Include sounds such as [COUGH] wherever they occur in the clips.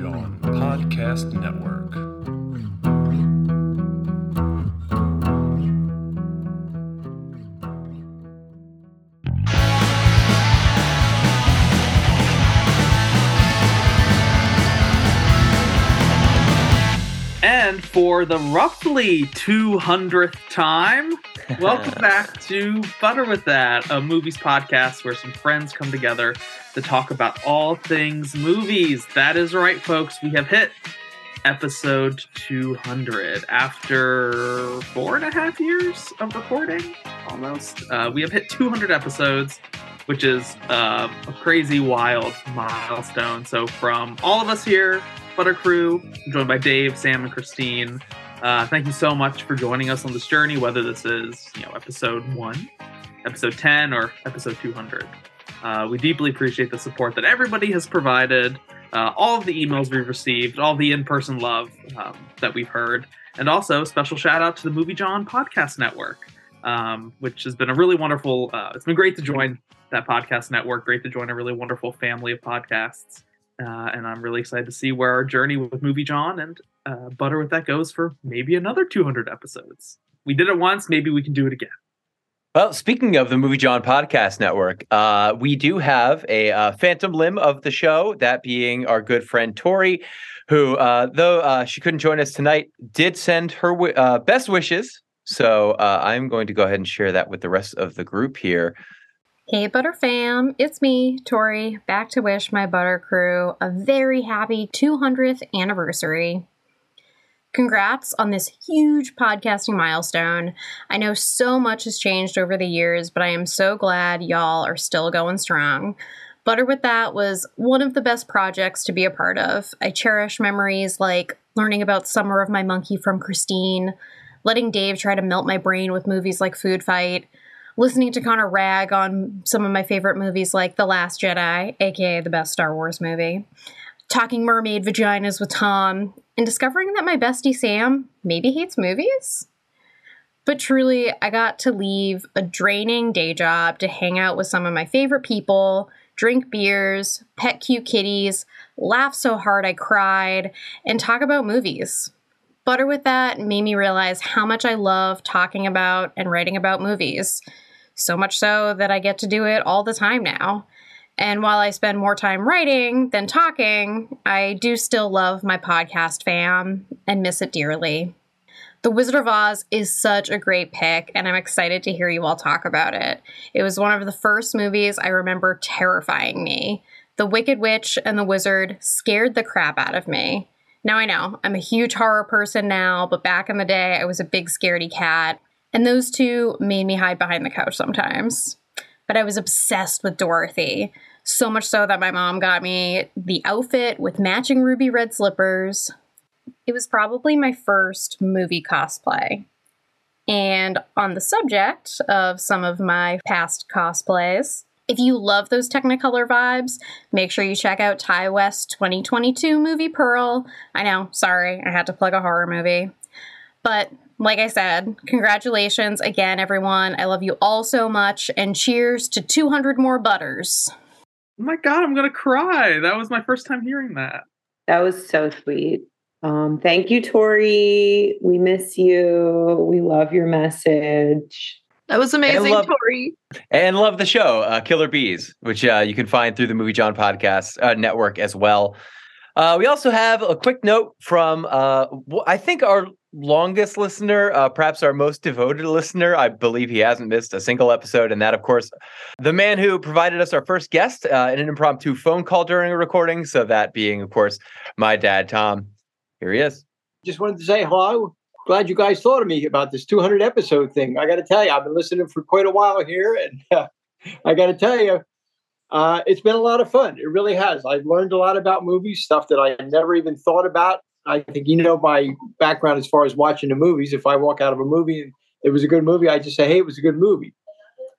John Podcast Network. For the roughly 200th time, [LAUGHS] welcome back to Butter with That, a movies podcast where some friends come together to talk about all things movies. That is right, folks. We have hit episode 200 after four and a half years of recording, almost. Uh, we have hit 200 episodes, which is uh, a crazy, wild milestone. So, from all of us here, Butter Crew, joined by Dave, Sam, and Christine. Uh, thank you so much for joining us on this journey, whether this is you know episode one, episode 10, or episode 200. Uh, we deeply appreciate the support that everybody has provided, uh, all of the emails we've received, all the in-person love um, that we've heard, and also special shout out to the Movie John Podcast Network, um, which has been a really wonderful. Uh, it's been great to join that podcast network. Great to join a really wonderful family of podcasts. Uh, and I'm really excited to see where our journey with Movie John and uh, Butter with that goes for maybe another 200 episodes. We did it once, maybe we can do it again. Well, speaking of the Movie John Podcast Network, uh, we do have a uh, phantom limb of the show, that being our good friend Tori, who, uh, though uh, she couldn't join us tonight, did send her uh, best wishes. So uh, I'm going to go ahead and share that with the rest of the group here. Hey, Butter fam, it's me, Tori, back to wish my Butter crew a very happy 200th anniversary. Congrats on this huge podcasting milestone. I know so much has changed over the years, but I am so glad y'all are still going strong. Butter with That was one of the best projects to be a part of. I cherish memories like learning about Summer of My Monkey from Christine, letting Dave try to melt my brain with movies like Food Fight, listening to Connor rag on some of my favorite movies like The Last Jedi, aka the best Star Wars movie, talking mermaid vaginas with Tom, and discovering that my bestie Sam maybe hates movies. But truly, I got to leave a draining day job to hang out with some of my favorite people, drink beers, pet cute kitties, laugh so hard I cried, and talk about movies. Butter with that made me realize how much I love talking about and writing about movies. So much so that I get to do it all the time now. And while I spend more time writing than talking, I do still love my podcast fam and miss it dearly. The Wizard of Oz is such a great pick, and I'm excited to hear you all talk about it. It was one of the first movies I remember terrifying me. The Wicked Witch and the Wizard scared the crap out of me. Now I know, I'm a huge horror person now, but back in the day, I was a big scaredy cat, and those two made me hide behind the couch sometimes. But I was obsessed with Dorothy. So much so that my mom got me the outfit with matching ruby red slippers. It was probably my first movie cosplay. And on the subject of some of my past cosplays, if you love those Technicolor vibes, make sure you check out Ti West 2022 movie Pearl. I know, sorry, I had to plug a horror movie. But like I said, congratulations again, everyone. I love you all so much, and cheers to 200 more butters. Oh my god, I'm gonna cry. That was my first time hearing that. That was so sweet. Um, thank you, Tori. We miss you. We love your message. That was amazing, love- Tori. And love the show, uh, Killer Bees, which uh, you can find through the Movie John Podcast uh, Network as well. Uh, we also have a quick note from, uh, I think, our longest listener, uh, perhaps our most devoted listener. I believe he hasn't missed a single episode. And that, of course, the man who provided us our first guest uh, in an impromptu phone call during a recording. So, that being, of course, my dad, Tom. Here he is. just wanted to say hello. Glad you guys thought of me about this 200 episode thing. I got to tell you, I've been listening for quite a while here, and [LAUGHS] uh, I got to tell you, uh, it's been a lot of fun. It really has. I've learned a lot about movies, stuff that I never even thought about. I think you know my background as far as watching the movies. If I walk out of a movie and it was a good movie, I just say, "Hey, it was a good movie."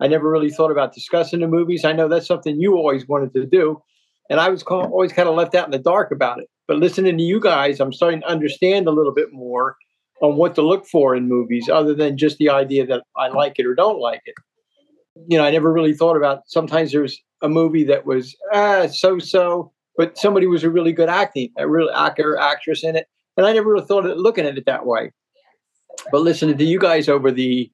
I never really thought about discussing the movies. I know that's something you always wanted to do, and I was always kind of left out in the dark about it. But listening to you guys, I'm starting to understand a little bit more on what to look for in movies, other than just the idea that I like it or don't like it. You know, I never really thought about. Sometimes there's a movie that was ah so so, but somebody was a really good acting, a real actor, actress in it. And I never really thought of looking at it that way. But listening to you guys over the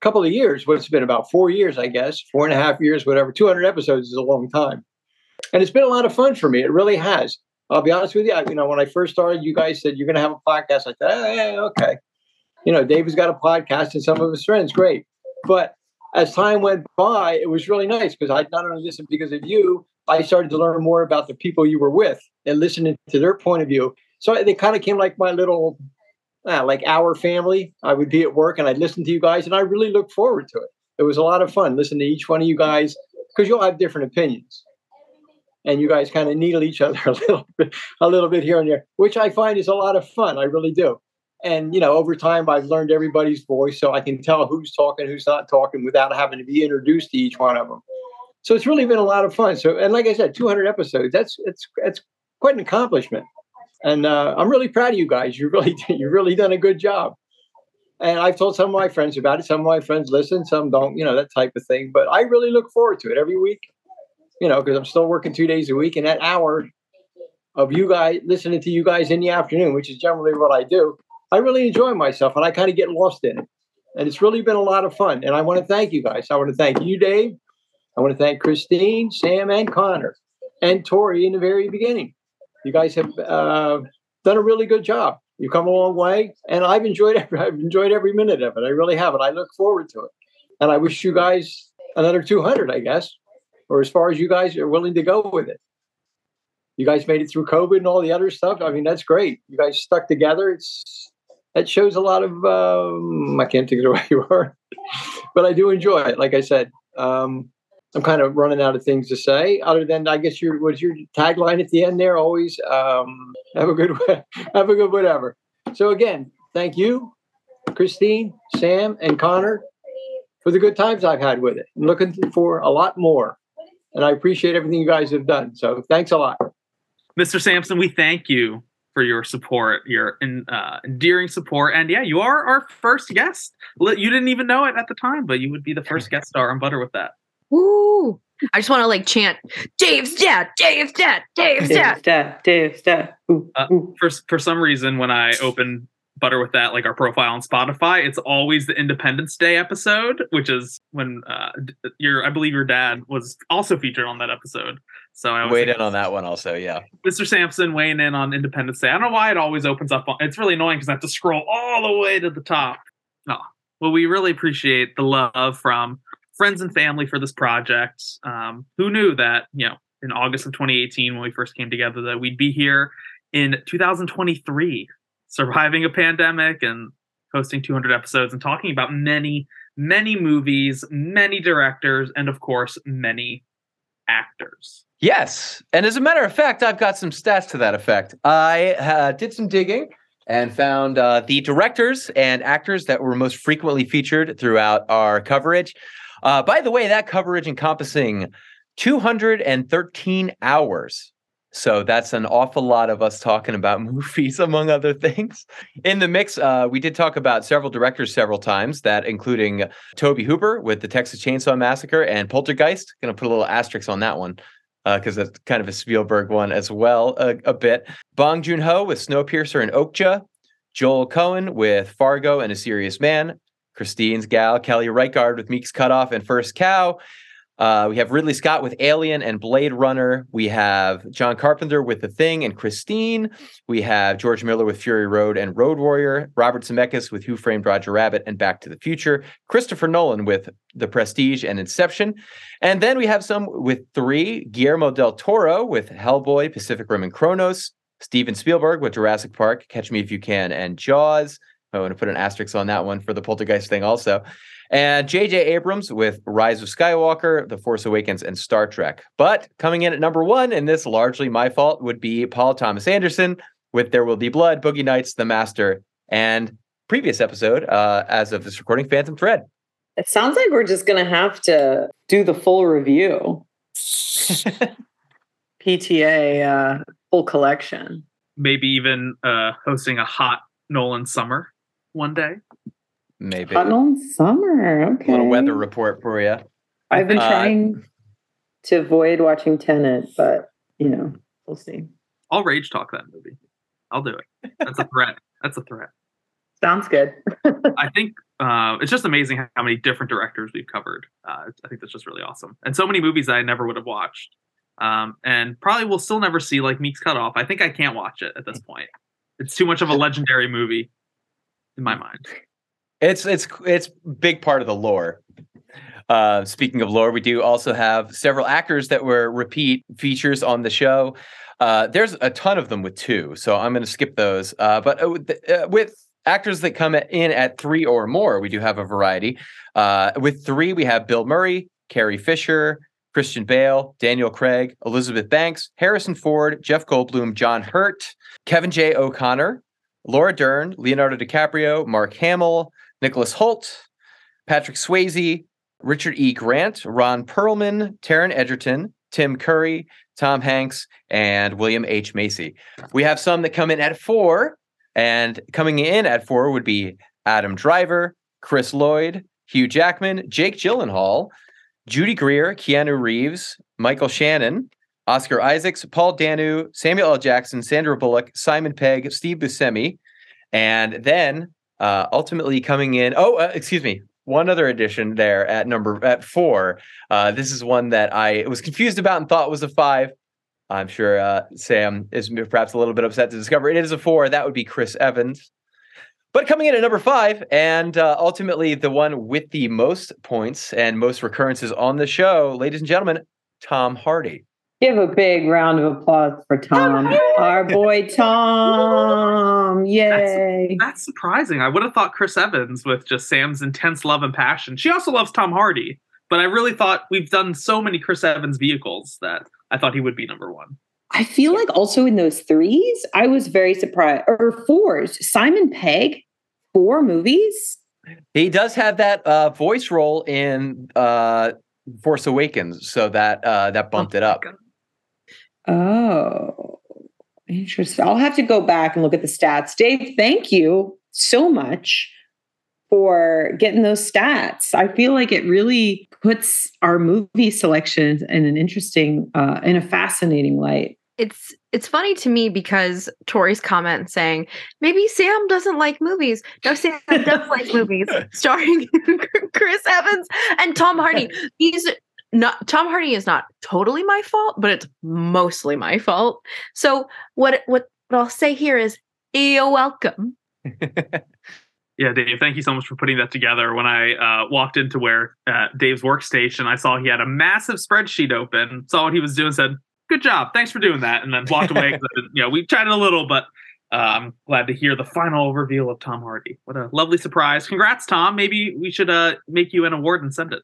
couple of years, what's been about four years, I guess, four and a half years, whatever, 200 episodes is a long time. And it's been a lot of fun for me. It really has. I'll be honest with you. I, you know, when I first started, you guys said you're going to have a podcast. I said, yeah, okay. You know, David's got a podcast and some of his friends, great. But as time went by, it was really nice because I not only listened because of you, I started to learn more about the people you were with and listening to their point of view. So they kind of came like my little, uh, like our family. I would be at work and I'd listen to you guys, and I really look forward to it. It was a lot of fun listening to each one of you guys because you'll have different opinions, and you guys kind of needle each [LAUGHS] other a little bit, a little bit here and there, which I find is a lot of fun. I really do. And you know, over time, I've learned everybody's voice, so I can tell who's talking, who's not talking, without having to be introduced to each one of them. So it's really been a lot of fun. So, and like I said, 200 episodes. That's it's it's quite an accomplishment and uh, I'm really proud of you guys. You really [LAUGHS] you really done a good job. And I've told some of my friends about it. Some of my friends listen, some don't. You know that type of thing. But I really look forward to it every week. You know, because I'm still working two days a week, and that hour of you guys listening to you guys in the afternoon, which is generally what I do, I really enjoy myself, and I kind of get lost in it. And it's really been a lot of fun. And I want to thank you guys. I want to thank you, Dave. I want to thank Christine, Sam, and Connor, and Tori in the very beginning you guys have uh, done a really good job. You've come a long way, and I've enjoyed every, I've enjoyed every minute of it. I really have, and I look forward to it. And I wish you guys another 200, I guess, or as far as you guys are willing to go with it. You guys made it through COVID and all the other stuff. I mean, that's great. You guys stuck together. It's that shows a lot of. Um, I can't think of the [LAUGHS] you are, but I do enjoy it. Like I said, um, I'm kind of running out of things to say. Other than I guess your was your tagline at the end there always um, have a good [LAUGHS] have a good whatever. So again, thank you, Christine, Sam, and Connor for the good times I've had with it. I'm looking for a lot more, and I appreciate everything you guys have done. So thanks a lot, Mr. Sampson. We thank you for your support, your uh, endearing support, and yeah, you are our first guest. You didn't even know it at the time, but you would be the first [LAUGHS] guest star on Butter with that. Woo! I just want to like chant, Dave's dad, Dave's dad, Dave's dad, dad, Dave's dad. Ooh, uh, for for some reason, when I open Butter with that, like our profile on Spotify, it's always the Independence Day episode, which is when uh, your I believe your dad was also featured on that episode. So I weighed in on that one also, yeah. Mr. Sampson weighing in on Independence Day. I don't know why it always opens up. On, it's really annoying because I have to scroll all the way to the top. Oh, well, we really appreciate the love from friends and family for this project. Um, who knew that, you know, in August of 2018, when we first came together, that we'd be here in 2023, surviving a pandemic and hosting 200 episodes and talking about many, many movies, many directors, and of course, many actors. Yes. And as a matter of fact, I've got some stats to that effect. I uh, did some digging and found uh, the directors and actors that were most frequently featured throughout our coverage. Uh, by the way, that coverage encompassing 213 hours. So that's an awful lot of us talking about [LAUGHS] movies, among other things. In the mix, uh, we did talk about several directors several times, that including Tobe Hooper with the Texas Chainsaw Massacre and Poltergeist. Going to put a little asterisk on that one because uh, it's kind of a Spielberg one as well, a, a bit. Bong Joon Ho with Snowpiercer and Okja. Joel Coen with Fargo and A Serious Man. Christine's gal, Kelly Reichardt with Meek's Cutoff and First Cow. Uh, we have Ridley Scott with Alien and Blade Runner. We have John Carpenter with The Thing and Christine. We have George Miller with Fury Road and Road Warrior. Robert Zemeckis with Who Framed Roger Rabbit and Back to the Future. Christopher Nolan with The Prestige and Inception. And then we have some with three Guillermo del Toro with Hellboy, Pacific Rim, and Cronos. Steven Spielberg with Jurassic Park, Catch Me If You Can, and Jaws. I want to put an asterisk on that one for the poltergeist thing also. And J.J. Abrams with Rise of Skywalker, The Force Awakens, and Star Trek. But coming in at number one, and this largely my fault, would be Paul Thomas Anderson with There Will Be Blood, Boogie Nights, The Master, and previous episode, uh, as of this recording, Phantom Thread. It sounds like we're just going to have to do the full review. [LAUGHS] PTA uh, full collection. Maybe even uh, hosting a hot Nolan summer one day. Maybe. Hot Nolan summer. Okay. A little weather report for you. I've been Uh, trying to avoid watching Tenet, but you know, We'll see. I'll rage talk that movie. I'll do it. That's a threat. That's a threat. Sounds good. I think uh, it's just amazing how many different directors we've covered. Uh, I think that's just really awesome, and so many movies that I never would have watched, um, and probably will still never see. Like Meek's Cut Off. I think I can't watch it at this point. It's too much of a legendary movie in my mind. It's it's it's big part of the lore. Uh, speaking of lore, we do also have several actors that were repeat features on the show. Uh, there's a ton of them with two, so I'm going to skip those. Uh, but uh, with, uh, with actors that come in at three or more, we do have a variety. Uh, with three, we have Bill Murray, Carrie Fisher, Christian Bale, Daniel Craig, Elizabeth Banks, Harrison Ford, Jeff Goldblum, John Hurt, Kevin J. O'Connor, Laura Dern, Leonardo DiCaprio, Mark Hamill, Nicholas Hoult, Patrick Swayze, Richard E. Grant, Ron Perlman, Taron Egerton, Tim Curry, Tom Hanks, and William H. Macy. We have some that come in at four, and coming in at four would be Adam Driver, Chris Lloyd, Hugh Jackman, Jake Gyllenhaal, Judy Greer, Keanu Reeves, Michael Shannon, Oscar Isaacs, Paul Dano, Samuel L. Jackson, Sandra Bullock, Simon Pegg, Steve Buscemi, and then uh, ultimately coming in. Oh, uh, excuse me. One other addition there at number at four. Uh, this is one that I was confused about and thought was a five. I'm sure uh, Sam is perhaps a little bit upset to discover it is a four. That would be Chris Evans. But coming in at number five, and uh, ultimately the one with the most points and most recurrences on the show, ladies and gentlemen, Tom Hardy. Give a big round of applause for Tom, our boy [LAUGHS] Tom. Yay. That's surprising. I would have thought Chris Evans with just Sam's intense love and passion. She also loves Tom Hardy, but I really thought we've done so many Chris Evans vehicles that I thought he would be number one. I feel like also in those threes, I was very surprised. Or fours, Simon Pegg, four movies. He does have that uh, voice role in uh, Force Awakens, so that uh, that bumped it up. Oh, interesting. I'll have to go back and look at the stats. Dave, thank you so much for getting those stats. I feel like it really puts our movie selections in an interesting, uh, in a fascinating light. It's it's funny to me because Tori's comment saying maybe Sam doesn't like movies. No, Sam does [LAUGHS] like movies, starring [LAUGHS] Chris Evans and Tom Hardy. He's not Tom Hardy is not totally my fault, but it's mostly my fault. So what what what I'll say here is you're welcome. [LAUGHS] Yeah, Dave, thank you so much for putting that together. When I uh, walked into where uh, Dave's workstation, I saw he had a massive spreadsheet open, saw what he was doing, said, Good job. Thanks for doing that. And then walked away. [LAUGHS] You know, we chatted a little, but uh, I'm glad to hear the final reveal of Tom Hardy. What a lovely surprise. Congrats, Tom. Maybe we should uh, make you an award and send it.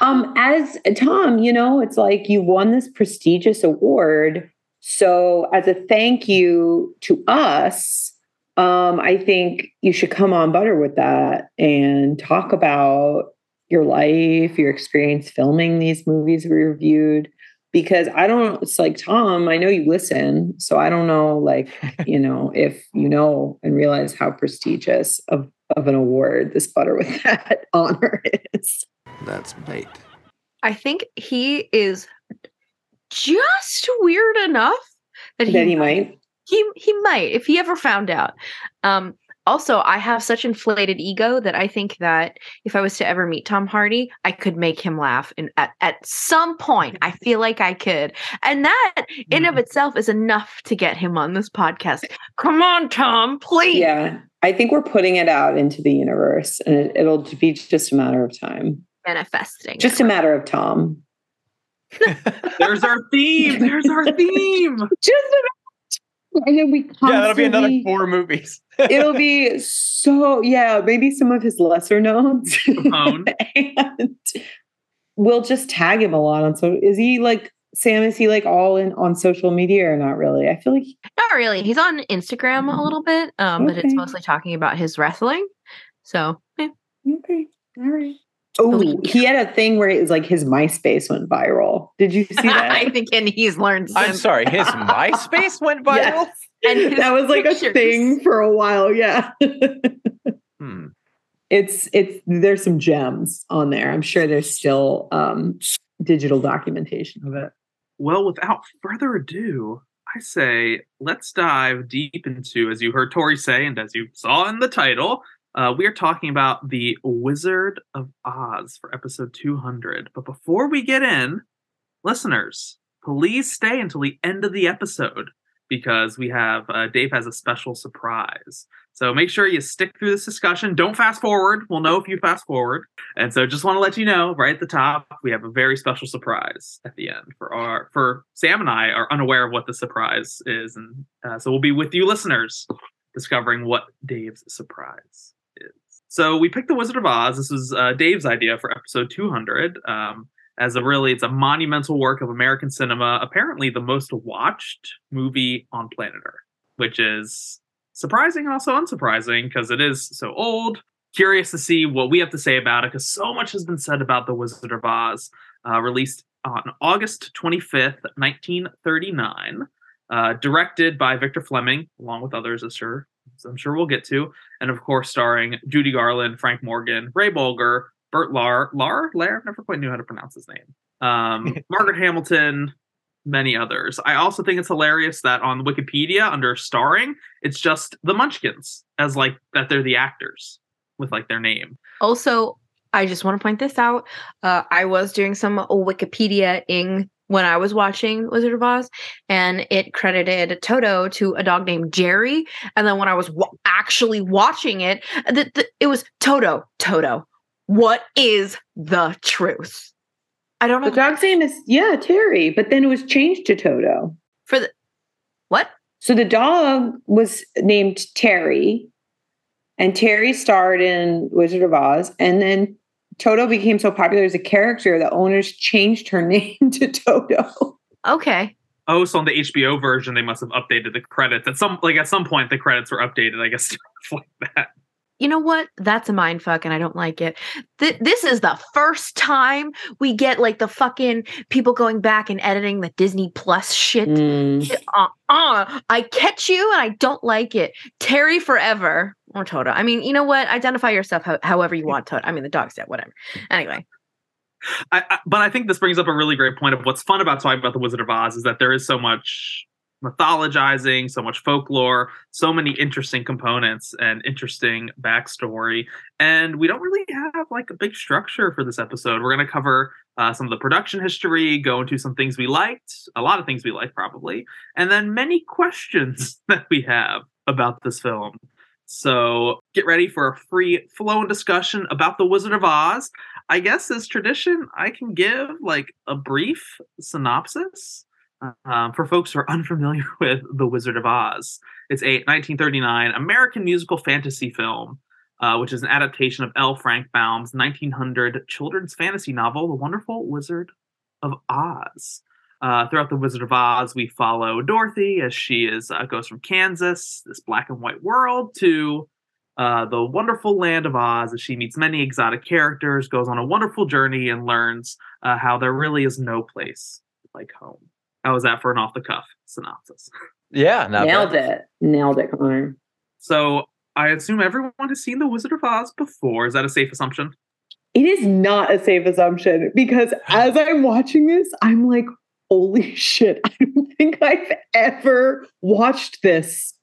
Um, as Tom, you know, it's like you won this prestigious award. So, as a thank you to us, um, I think you should come on Butter with that and talk about your life, your experience filming these movies we reviewed. Because I don't, it's like, Tom, I know you listen. So I don't know, like, [LAUGHS] you know, if you know and realize how prestigious of, of an award this Butter with [LAUGHS] that honor is. That's bait. I think he is just weird enough that he, That he might. he he might if he ever found out. Um also, I have such inflated ego that I think that if I was to ever meet Tom Hardy, I could make him laugh. And at, at some point, I feel like I could. And that in of itself is enough to get him on this podcast. Come on, Tom, please. Yeah, I think we're putting it out into the universe, and it, it'll be just a matter of time. Manifesting. [LAUGHS] [LAUGHS] Just a matter of Tom. There's our theme. There's our theme. Just a and then we Yeah, that'll be another four movies. [LAUGHS] It'll be so yeah, maybe some of his lesser knowns. And we'll just tag him a lot on so is he like Sam, is he like all in on social media or not really? I feel like Not really. He's on Instagram a little bit, um, but it's mostly talking about his wrestling. So, eh. okay, all right. Oh, he had a thing where it was like his MySpace went viral. Did you see [LAUGHS] that? I think and he's learned. I'm sorry, his [LAUGHS] MySpace went viral. Yes. And that was like pictures. a thing for a while. Yeah. Hmm. it's it's there's some gems on there. I'm sure there's still um digital documentation of it. well, without further ado, I say let's dive deep into, as you heard Tori say, and as you saw in the title, uh, we are talking about the Wizard of Oz for episode 200. But before we get in, listeners, please stay until the end of the episode because we have uh, Dave has a special surprise. So make sure you stick through this discussion. Don't fast forward. We'll know if you fast forward. And so just want to let you know right at the top, we have a very special surprise at the end for our for Sam and I are unaware of what the surprise is, and uh, so we'll be with you listeners discovering what Dave's surprise is. So we picked the Wizard of Oz. This was uh, Dave's idea for episode 200. Um, as a really, it's a monumental work of American cinema. Apparently, the most watched movie on planet Earth, which is surprising also unsurprising because it is so old. Curious to see what we have to say about it because so much has been said about The Wizard of Oz, uh, released on August 25th, 1939, uh, directed by Victor Fleming, along with others, as sure, I'm sure we'll get to, and of course starring Judy Garland, Frank Morgan, Ray Bolger, Bert Lar, Lar, Lair, never quite knew how to pronounce his name, um, [LAUGHS] Margaret Hamilton, many others. I also think it's hilarious that on Wikipedia under starring, it's just the Munchkins as like that they're the actors with like their name. Also, I just want to point this out. Uh, I was doing some Wikipedia ing when I was watching Wizard of Oz, and it credited Toto to a dog named Jerry. And then when I was wa- actually watching it, it was Toto. Toto. What is the truth? I don't know. The dog's name is yeah Terry, but then it was changed to Toto. for the what? So the dog was named Terry, and Terry starred in Wizard of Oz, and then Toto became so popular as a character, the owners changed her [LAUGHS] name to Toto. Okay. Oh, so on the HBO version, they must have updated the credits at some like at some point the credits were updated, I guess, [LAUGHS] to reflect that. You know what? That's a mind fuck, and I don't like it. Th- this is the first time we get like the fucking people going back and editing the Disney Plus shit. Uh, uh, I catch you, and I don't like it. Terry forever or Toto. I mean, you know what? Identify yourself ho- however you want. Toto. I mean, the dog's dead. Whatever. Anyway, I, I, but I think this brings up a really great point of what's fun about talking about the Wizard of Oz is that there is so much mythologizing, so much folklore, so many interesting components and interesting backstory. And we don't really have like a big structure for this episode. We're going to cover uh, some of the production history, go into some things we liked, a lot of things we liked probably, and then many questions [LAUGHS] that we have about this film. So get ready for a free flowing discussion about the Wizard of Oz. I guess as tradition, I can give like a brief synopsis um, for folks who are unfamiliar [LAUGHS] with The Wizard of Oz. It's a 1939 American musical fantasy film, uh, which is an adaptation of L. Frank Baum's 1900 children's fantasy novel, The Wonderful Wizard of Oz. Uh, throughout The Wizard of Oz, we follow Dorothy as she is uh, goes from Kansas, this black and white world, to uh, the wonderful land of Oz as she meets many exotic characters, goes on a wonderful journey, and learns uh, how there really is no place like home. How was that for an off the cuff synopsis? Yeah, not Nailed bad. it. Nailed it, Connor. So I assume everyone has seen The Wizard of Oz before. Is that a safe assumption? It is not a safe assumption because as I'm watching this, I'm like, holy [LAUGHS] shit, I don't think I've ever watched this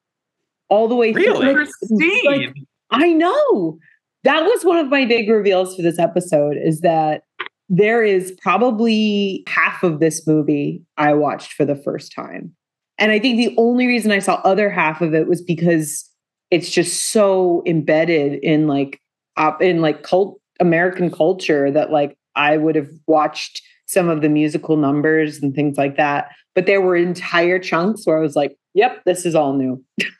all the way through. Really? Like, Christine! like, I know. That was one of my big reveals for this episode is that there is probably half of this movie I watched for the first time. And I think the only reason I saw other half of it was because it's just so embedded in like in like cult American culture that like I would have watched some of the musical numbers and things like that. But there were entire chunks where I was like, yep, this is all new. [LAUGHS]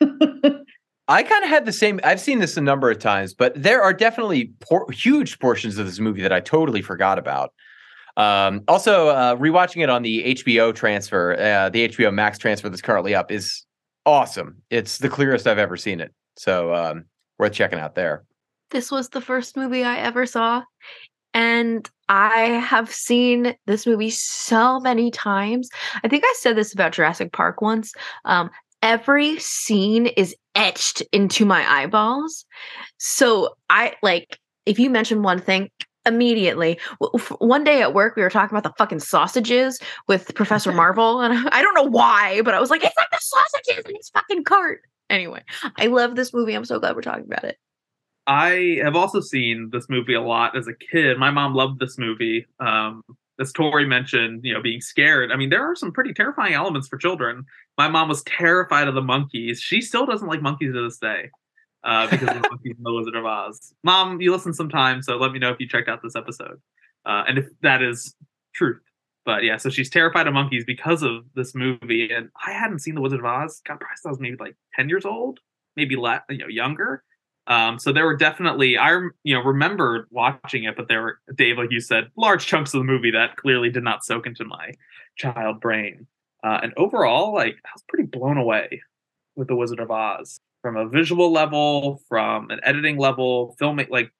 I kind of had the same. I've seen this a number of times, but there are definitely por- huge portions of this movie that I totally forgot about. Um, also, uh, rewatching it on the HBO transfer, uh, the HBO Max transfer that's currently up is awesome. It's the clearest I've ever seen it. So um, worth checking out there. this was the first movie I ever saw. And I have seen this movie so many times. I think I said this about Jurassic Park once. Um, every scene is etched into my eyeballs. So I like if you mention one thing, immediately. One day at work, we were talking about the fucking sausages with Professor [LAUGHS] Marvel, and [LAUGHS] I don't know why, but I was like, it's like the sausages in his fucking cart. Anyway, I love this movie. I'm so glad we're talking about it. I have also seen this movie a lot as a kid. My mom loved this movie. Um, as Tori mentioned, you know, being scared. I mean, there are some pretty terrifying elements for children. My mom was terrified of the monkeys. She still doesn't like monkeys to this day uh, because of the [LAUGHS] monkeys in the Wizard of Oz. Mom, you listen sometime, so let me know if you checked out this episode uh, and if that is truth. But yeah, so she's terrified of monkeys because of this movie, and I hadn't seen the Wizard of Oz. God, probably I was maybe like ten years old, maybe less, you know, younger. Um, so there were definitely I you know remembered watching it, but there were Dave, like you said, large chunks of the movie that clearly did not soak into my child brain. Uh, and overall, like I was pretty blown away with the Wizard of Oz from a visual level, from an editing level, filming. Like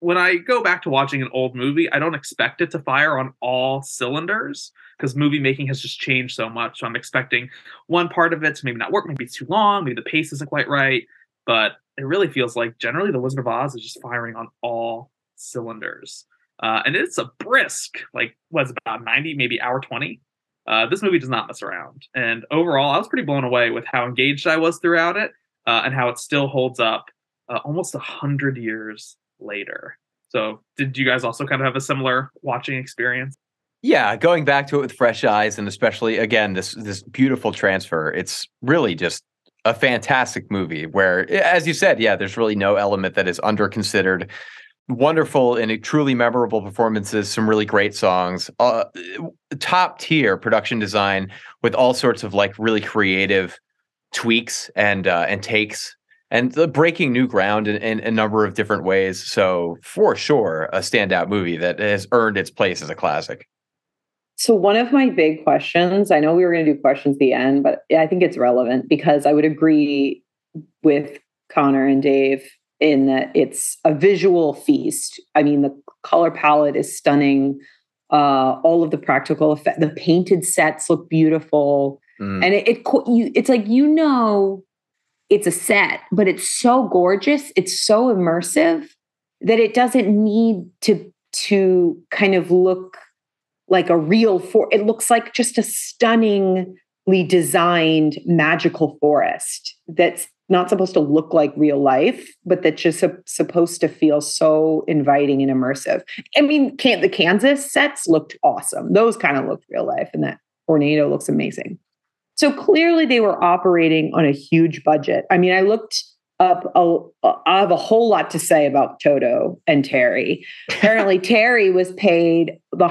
when I go back to watching an old movie, I don't expect it to fire on all cylinders because movie making has just changed so much. So I'm expecting one part of it to maybe not work, maybe it's too long, maybe the pace isn't quite right, but it really feels like generally the Wizard of Oz is just firing on all cylinders. Uh, and it's a brisk, like, was about 90, maybe hour 20. Uh, this movie does not mess around. And overall, I was pretty blown away with how engaged I was throughout it uh, and how it still holds up uh, almost a 100 years later. So, did you guys also kind of have a similar watching experience? Yeah, going back to it with fresh eyes, and especially again this this beautiful transfer. It's really just a fantastic movie. Where, as you said, yeah, there's really no element that is under considered. Wonderful and truly memorable performances. Some really great songs. Uh, top tier production design with all sorts of like really creative tweaks and uh, and takes and the breaking new ground in, in a number of different ways. So for sure, a standout movie that has earned its place as a classic. So one of my big questions, I know we were going to do questions at the end, but I think it's relevant because I would agree with Connor and Dave in that it's a visual feast. I mean, the color palette is stunning. Uh, all of the practical effect, the painted sets look beautiful, Mm. and it, it you, it's like you know it's a set, but it's so gorgeous, it's so immersive that it doesn't need to to kind of look like a real for it looks like just a stunningly designed magical forest that's not supposed to look like real life but that's just sup- supposed to feel so inviting and immersive. I mean can't the kansas sets looked awesome. Those kind of looked real life and that tornado looks amazing. So clearly they were operating on a huge budget. I mean i looked up a, uh, I have a whole lot to say about Toto and Terry. [LAUGHS] Apparently, Terry was paid the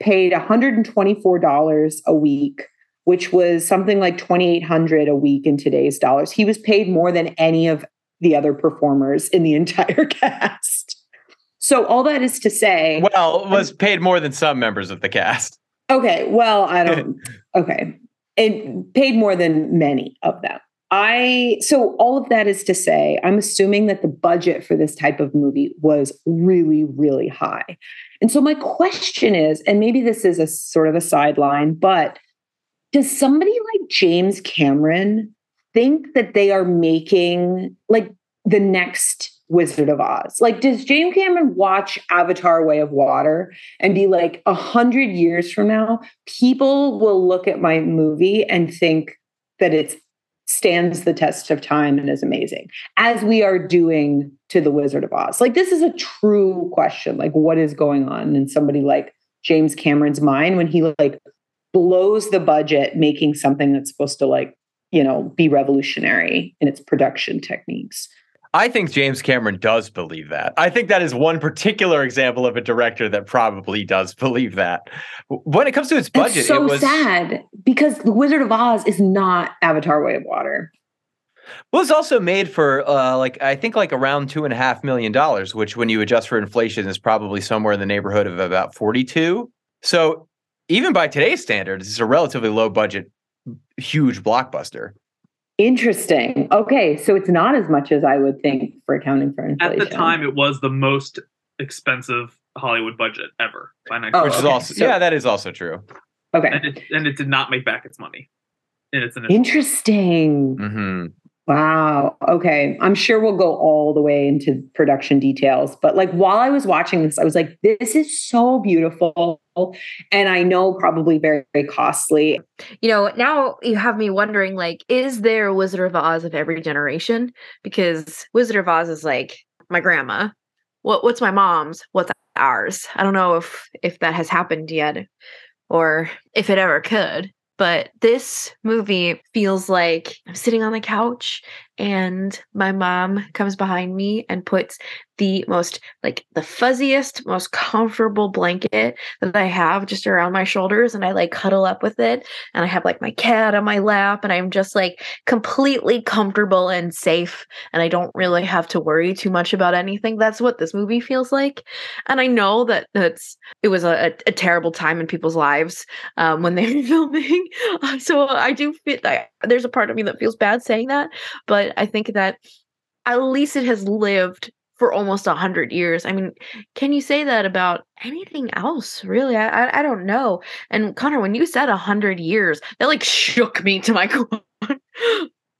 paid one hundred and twenty four dollars a week, which was something like twenty eight hundred a week in today's dollars. He was paid more than any of the other performers in the [LAUGHS] entire cast. So all that is to say, Well, was paid more than some members of the cast. Okay, well, I don't. [LAUGHS] okay, it paid more than many of them. I so all of that is to say, I'm assuming that the budget for this type of movie was really, really high. And so my question is, and maybe this is a sort of a sideline, but does somebody like James Cameron think that they are making like the next Wizard of Oz? Like, does James Cameron watch Avatar Way of Water and be like, a hundred years from now, people will look at my movie and think that it stands the test of time and is amazing, as we are doing to the Wizard of Oz? Like, this is a true question. Like, what is going on in somebody like James Cameron's mind when he like blows the budget making something that's supposed to like you know be revolutionary in its production techniques I think James Cameron does believe that. I think that is one particular example of a director that probably does [LAUGHS] believe that. When it comes to its budget, It's so it was sad because the Wizard of Oz is not Avatar Way of Water. Well, it's also made for uh, like I think like around two and a half million dollars, which when you adjust for inflation is probably somewhere in the neighborhood of about forty-two. So even by today's standards, it's a relatively low budget, huge blockbuster. Interesting. Okay, so it's not as much as I would think for accounting for inflation. At the time, it was the most expensive Hollywood budget ever by next Oh, which is also So- yeah, that is also true. Okay. and it and it did not make back its money in its initial. Interesting. hmm Wow. Okay. I'm sure we'll go all the way into production details. But like while I was watching this, I was like, this is so beautiful. And I know probably very, very costly. You know, now you have me wondering like, is there a Wizard of Oz of every generation? Because Wizard of Oz is like my grandma. What what's my mom's? What's ours? I don't know if if that has happened yet or if it ever could. But this movie feels like I'm sitting on the couch and my mom comes behind me and puts the most like the fuzziest most comfortable blanket that i have just around my shoulders and i like cuddle up with it and i have like my cat on my lap and i'm just like completely comfortable and safe and i don't really have to worry too much about anything. That's what this movie feels like. And i know that that's it was a, a terrible time in people's lives um, when they were [LAUGHS] filming. So i do feel that there's a part of me that feels bad saying that but I think that at least it has lived for almost a hundred years. I mean, can you say that about anything else? Really, I, I, I don't know. And Connor, when you said a hundred years, that like shook me to my [LAUGHS] core.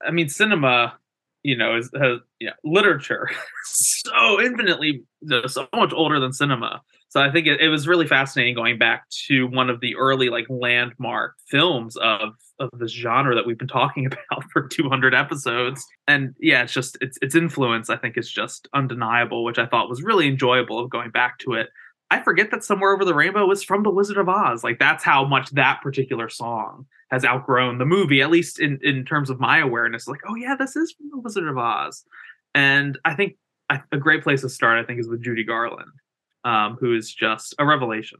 I mean, cinema, you know, is has yeah, literature [LAUGHS] so infinitely so much older than cinema. So I think it, it was really fascinating going back to one of the early like landmark films of of this genre that we've been talking [LAUGHS] about for 200 episodes. And yeah, it's just its its influence I think is just undeniable, which I thought was really enjoyable of going back to it. I forget that Somewhere Over the Rainbow was from The Wizard of Oz. Like that's how much that particular song has outgrown the movie, at least in in terms of my awareness. Like, oh yeah, this is from The Wizard of Oz. And I think a great place to start, I think, is with Judy Garland, um, who is just a revelation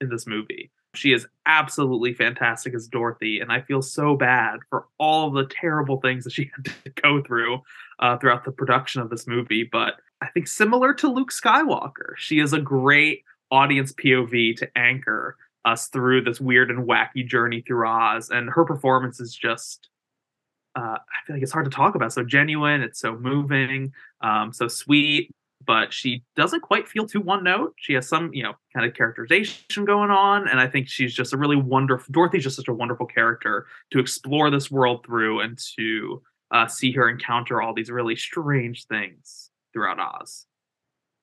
in this movie. She is absolutely fantastic as Dorothy, and I feel so bad for all the terrible things that she [LAUGHS] had to go through uh, throughout the production of this movie. But I think similar to Luke Skywalker, she is a great audience POV to anchor us through this weird and wacky journey through Oz, and her performance is just. Uh, I feel like it's hard to talk about. So genuine, it's so moving, um, so sweet but she doesn't quite feel too one note. She has some, you know, kind of characterization going on, and I think she's just a really wonderful. Dorothy's just such a wonderful character to explore this world through and to uh, see her encounter all these really strange things throughout Oz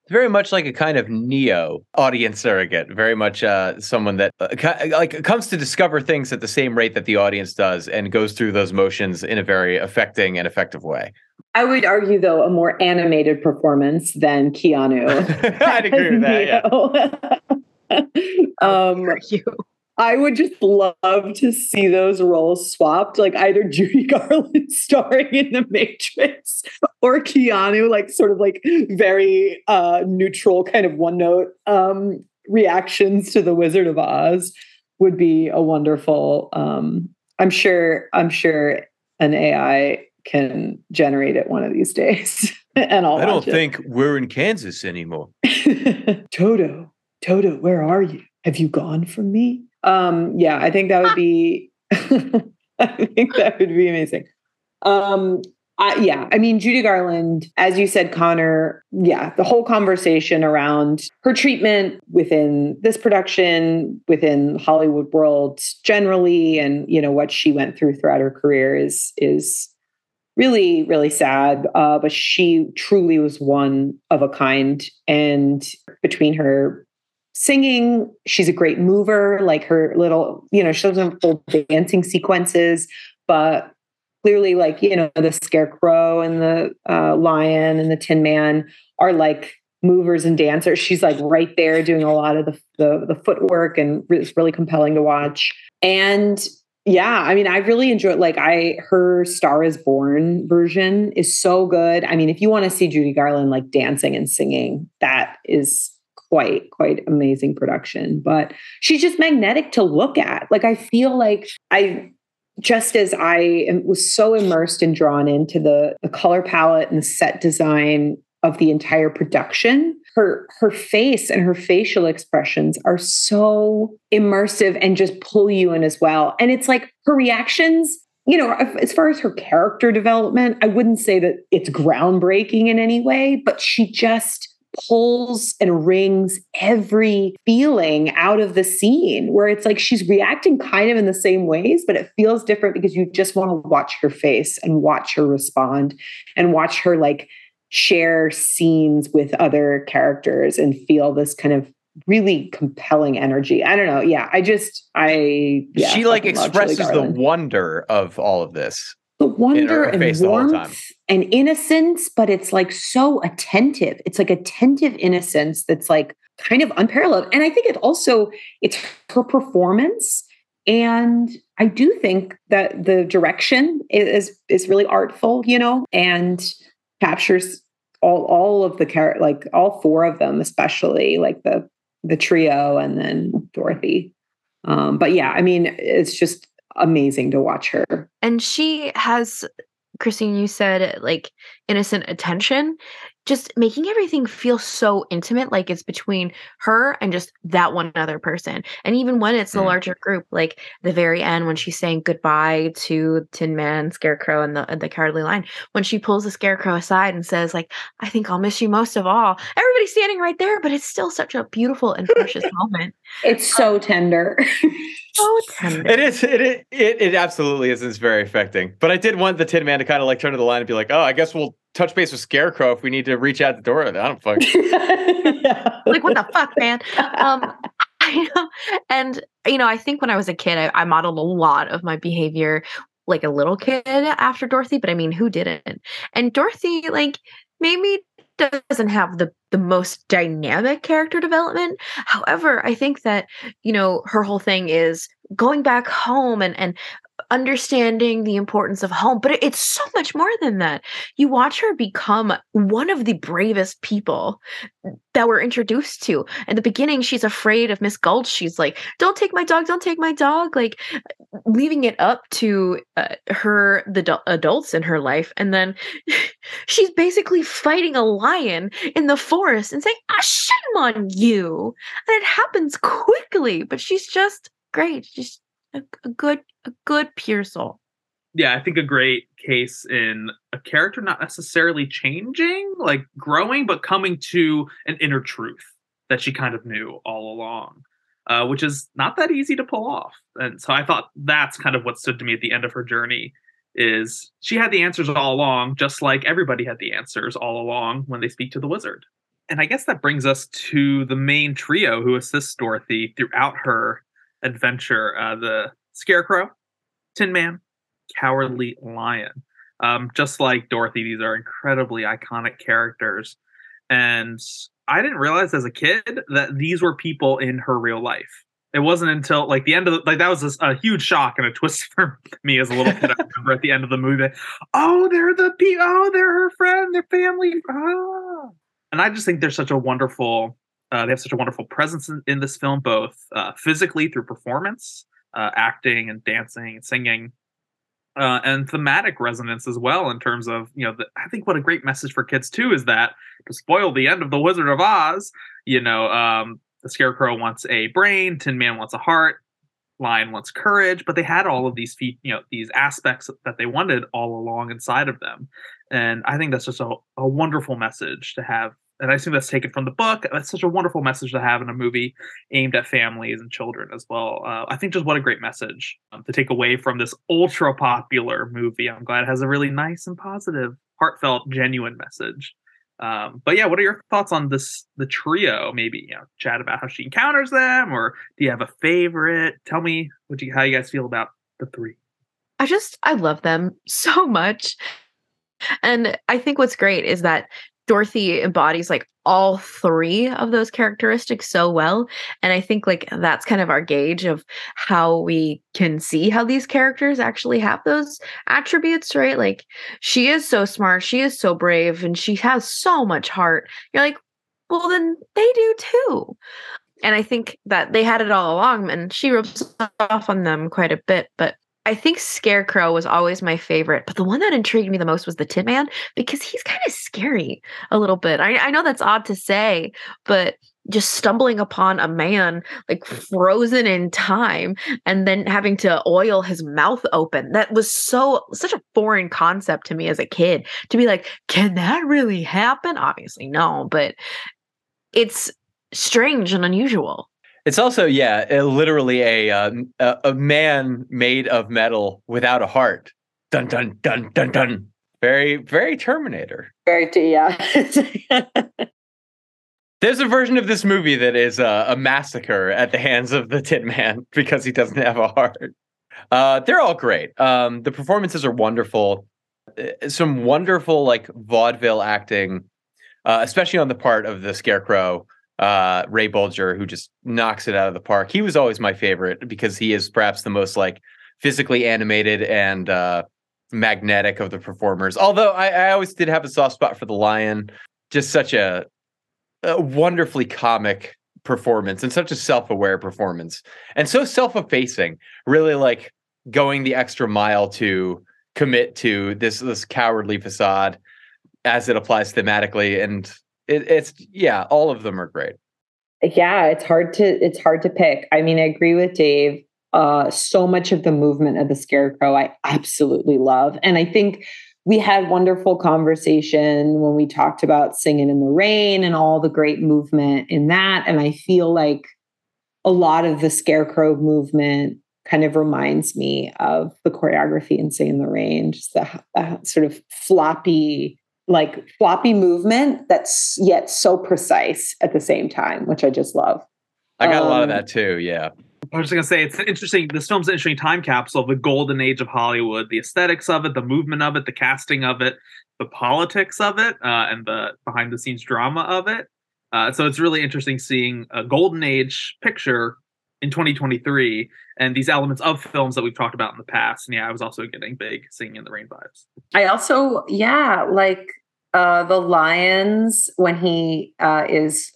very much like a kind of neo audience surrogate very much uh, someone that uh, like comes to discover things at the same rate that the audience does and goes through those motions in a very affecting and effective way i would argue though a more animated performance than keanu [LAUGHS] i'd agree with that yeah [LAUGHS] um you I would just love to see those roles swapped, like either Judy [LAUGHS] Garland starring in The Matrix or Keanu, like sort of like very uh, neutral, kind of one note um, reactions to The Wizard of Oz would be a wonderful. Um, I'm sure. I'm sure an AI can generate it one of these days, [LAUGHS] and I'll. I don't it. think we're in Kansas anymore. [LAUGHS] Toto, Toto, where are you? Have you gone from me? Um, yeah, I think that would be [LAUGHS] I think that would be amazing. Um, I, yeah, I mean, Judy Garland, as you said, Connor, yeah, the whole conversation around her treatment within this production, within Hollywood world generally, and you know what she went through throughout her career is is really really sad. Uh, but she truly was one of a kind, and between her singing. She's a great mover, like her little, you know, she doesn't full dancing sequences, but clearly, like, you know, the scarecrow and the uh, lion and the tin man are like movers and dancers. She's like right there doing a lot of the, the, the footwork and it's really compelling to watch. And yeah, I mean, I really enjoyed like I her Star is Born version is so good. I mean, if you want to see Judy Garland like dancing and singing, that is quite quite amazing production but she's just magnetic to look at like i feel like i just as i was so immersed and drawn into the, the color palette and the set design of the entire production her her face and her facial expressions are so immersive and just pull you in as well. And it's like her reactions you know as far as her character development i wouldn't say that it's groundbreaking in any way but she just pulls and wrings every feeling out of the scene where it's like she's reacting kind of in the same ways, but it feels different because you just want to watch her face and watch her respond and watch her like share scenes with other characters and feel this kind of really compelling energy. I don't know. Yeah, I just I yeah, she like expresses the wonder of all of this. the wonder and face the whole time. warmth and innocence, but it's like so attentive. It's like attentive innocence that's like kind of unparalleled. And I think it also it's her performance. And I do think that the direction is is really artful, you know, and captures all all of the char- like all four of them, especially like the the trio and then Dorothy. Um, but yeah, I mean, it's just amazing to watch her. and she has christine you said like innocent attention just making everything feel so intimate like it's between her and just that one other person and even when it's the Mm. larger group like the very end when she's saying goodbye to tin man scarecrow and the the cowardly lion when she pulls the scarecrow aside and says like i think i'll miss you most of all everybody's standing right there but it's still such a beautiful and precious [LAUGHS] moment It's so tender. so [LAUGHS] tender It is. It, it it it absolutely is. It's very affecting. But I did want the Tin Man to kind of like turn to the line and be like, "Oh, I guess we'll touch base with Scarecrow if we need to reach out to Dora." I don't fuck. [LAUGHS] like what the fuck man? Um [LAUGHS] i know. And you know i think when i was a kid I, I modeled a lot of my behavior like a little kid after dorothy but i mean who didn't? And dorothy like maybe doesn't have the the most dynamic character development. However i think that you know her whole thing is going back home and and understanding the importance of home but it's so much more than that you watch her become one of the bravest people that we're introduced to. In the beginning, she's afraid of Miss Gulch. She's like, "Don't take my dog! Don't take my dog!" Like leaving it up to uh, her, the du- adults in her life, and then [LAUGHS] she's basically fighting a lion in the forest and saying, "Ah, shame on you!" And it happens quickly, but she's just great. She's a, a good, a good pure soul. yeah, I think a great case in a character not necessarily changing, like growing, but coming to an inner truth that she kind of knew all along, uh, which is not that easy to pull off. And so I thought that's kind of what stood to me at the end of her journey is she had the answers all along, just like everybody had the answers all along when they speak to the wizard. And I guess that brings us to the main trio who assists Dorothy throughout her adventure: uh, the Scarecrow, Tin Man, Cowardly Lion. Um, just like Dorothy, these are incredibly iconic characters. And I didn't realize as a kid that these were people in her real life. It wasn't until like the end of the, like that was a, a huge shock and a twist [LAUGHS] for me as a little kid. I [LAUGHS] remember at the end of the movie, oh, they're the people. Oh, they're her friend, their family. Ah. And I just think they're such a wonderful. Uh, they have such a wonderful presence in, in this film, both uh, physically through performance, uh, acting and dancing and singing, uh, and thematic resonance as well in terms of you know the, i think what a great message for kids too is that to spoil the end of the wizard of oz you know um, the scarecrow wants a brain tin man wants a heart lion wants courage but they had all of these you know these aspects that they wanted all along inside of them and i think that's just a, a wonderful message to have and i assume that's taken from the book that's such a wonderful message to have in a movie aimed at families and children as well. Uh, I think just what a great message um, to take away from this ultra popular movie. I'm glad it has a really nice and positive, heartfelt, genuine message. Um, but yeah, what are your thoughts on this the trio? Maybe you know, chat about how she encounters them, or do you have a favorite? Tell me what you how you guys feel about the three. I just I love them [LAUGHS] so much. And I think what's great is that Dorothy embodies like all three of those characteristics so well. And I think like that's kind of our gauge of how we can see how these characters actually have those attributes, right? Like she is so smart, she is so brave, and she has so much heart. You're like, well, then they do too. And I think that they had it all along, and she rubs off on them quite a bit. But I think Scarecrow was always my favorite, but the one that intrigued me the most was the Tin Man because he's kind of scary a little bit. I, I know that's odd to say, but just stumbling upon a man like frozen in time and then having to oil his mouth open that was so such a foreign concept to me as a kid to be like can that really happen obviously no but it's strange and unusual. It's also, yeah, literally a, uh, a a man made of metal without a heart. Dun dun dun dun dun. Very very Terminator. Very, yeah. [LAUGHS] There's a version of this movie that is uh, a massacre at the hands of the Tin Man [LAUGHS] because he doesn't have a heart. Uh, they're all great. Um, the performances are wonderful. Uh, Some wonderful like vaudeville acting, uh, especially on the part of the Scarecrow, uh, Ray Bolger, who just knocks it out of the park. He was always my favorite because he is perhaps the most like physically animated and uh, magnetic of the performers. Although I, I always did have a soft spot for the Lion. Just such a a wonderfully comic performance and such a self-aware performance and so self-effacing really like going the extra mile to commit to this this cowardly facade as it applies thematically and it, it's yeah all of them are great yeah, it's hard to it's hard to pick. I mean, I agree with Dave. Uh, so much of the movement of the scarecrow I absolutely love, and I think we had wonderful conversation when we talked about singing in the rain and all the great movement in that. And I feel like a lot of the scarecrow movement kind of reminds me of the choreography in Sing in the Rain, just the, the sort of floppy, like floppy movement that's yet so precise at the same time, which I just love. i got a lot of Um, that too yeah I was just gonna say it's interesting. This film's an interesting time capsule of the golden age of Hollywood, the aesthetics of it, the movement of it, the casting of it, the politics of it, uh, and the behind the scenes drama of it. Uh, so it's really interesting seeing a golden age picture in 2023 and these elements of films that we've talked about in the past. And yeah, I was also getting big singing in the rain vibes. I also, yeah, like uh the lions when he uh is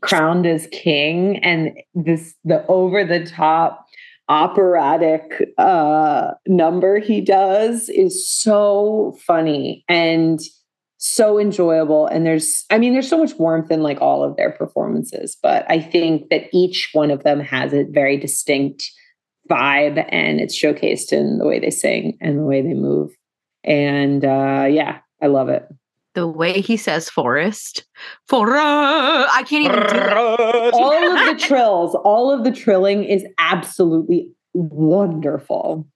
crowned as king and this the over the top operatic uh number he does is so funny and so enjoyable. And there's i mean there's so much warmth in like all of their performances but i think that each one of them has a very distinct vibe and it's showcased in the way they sing and the way they move. And uh yeah i love it. The way he says forest, for I can't even do it. all of the trills all of the trilling is absolutely wonderful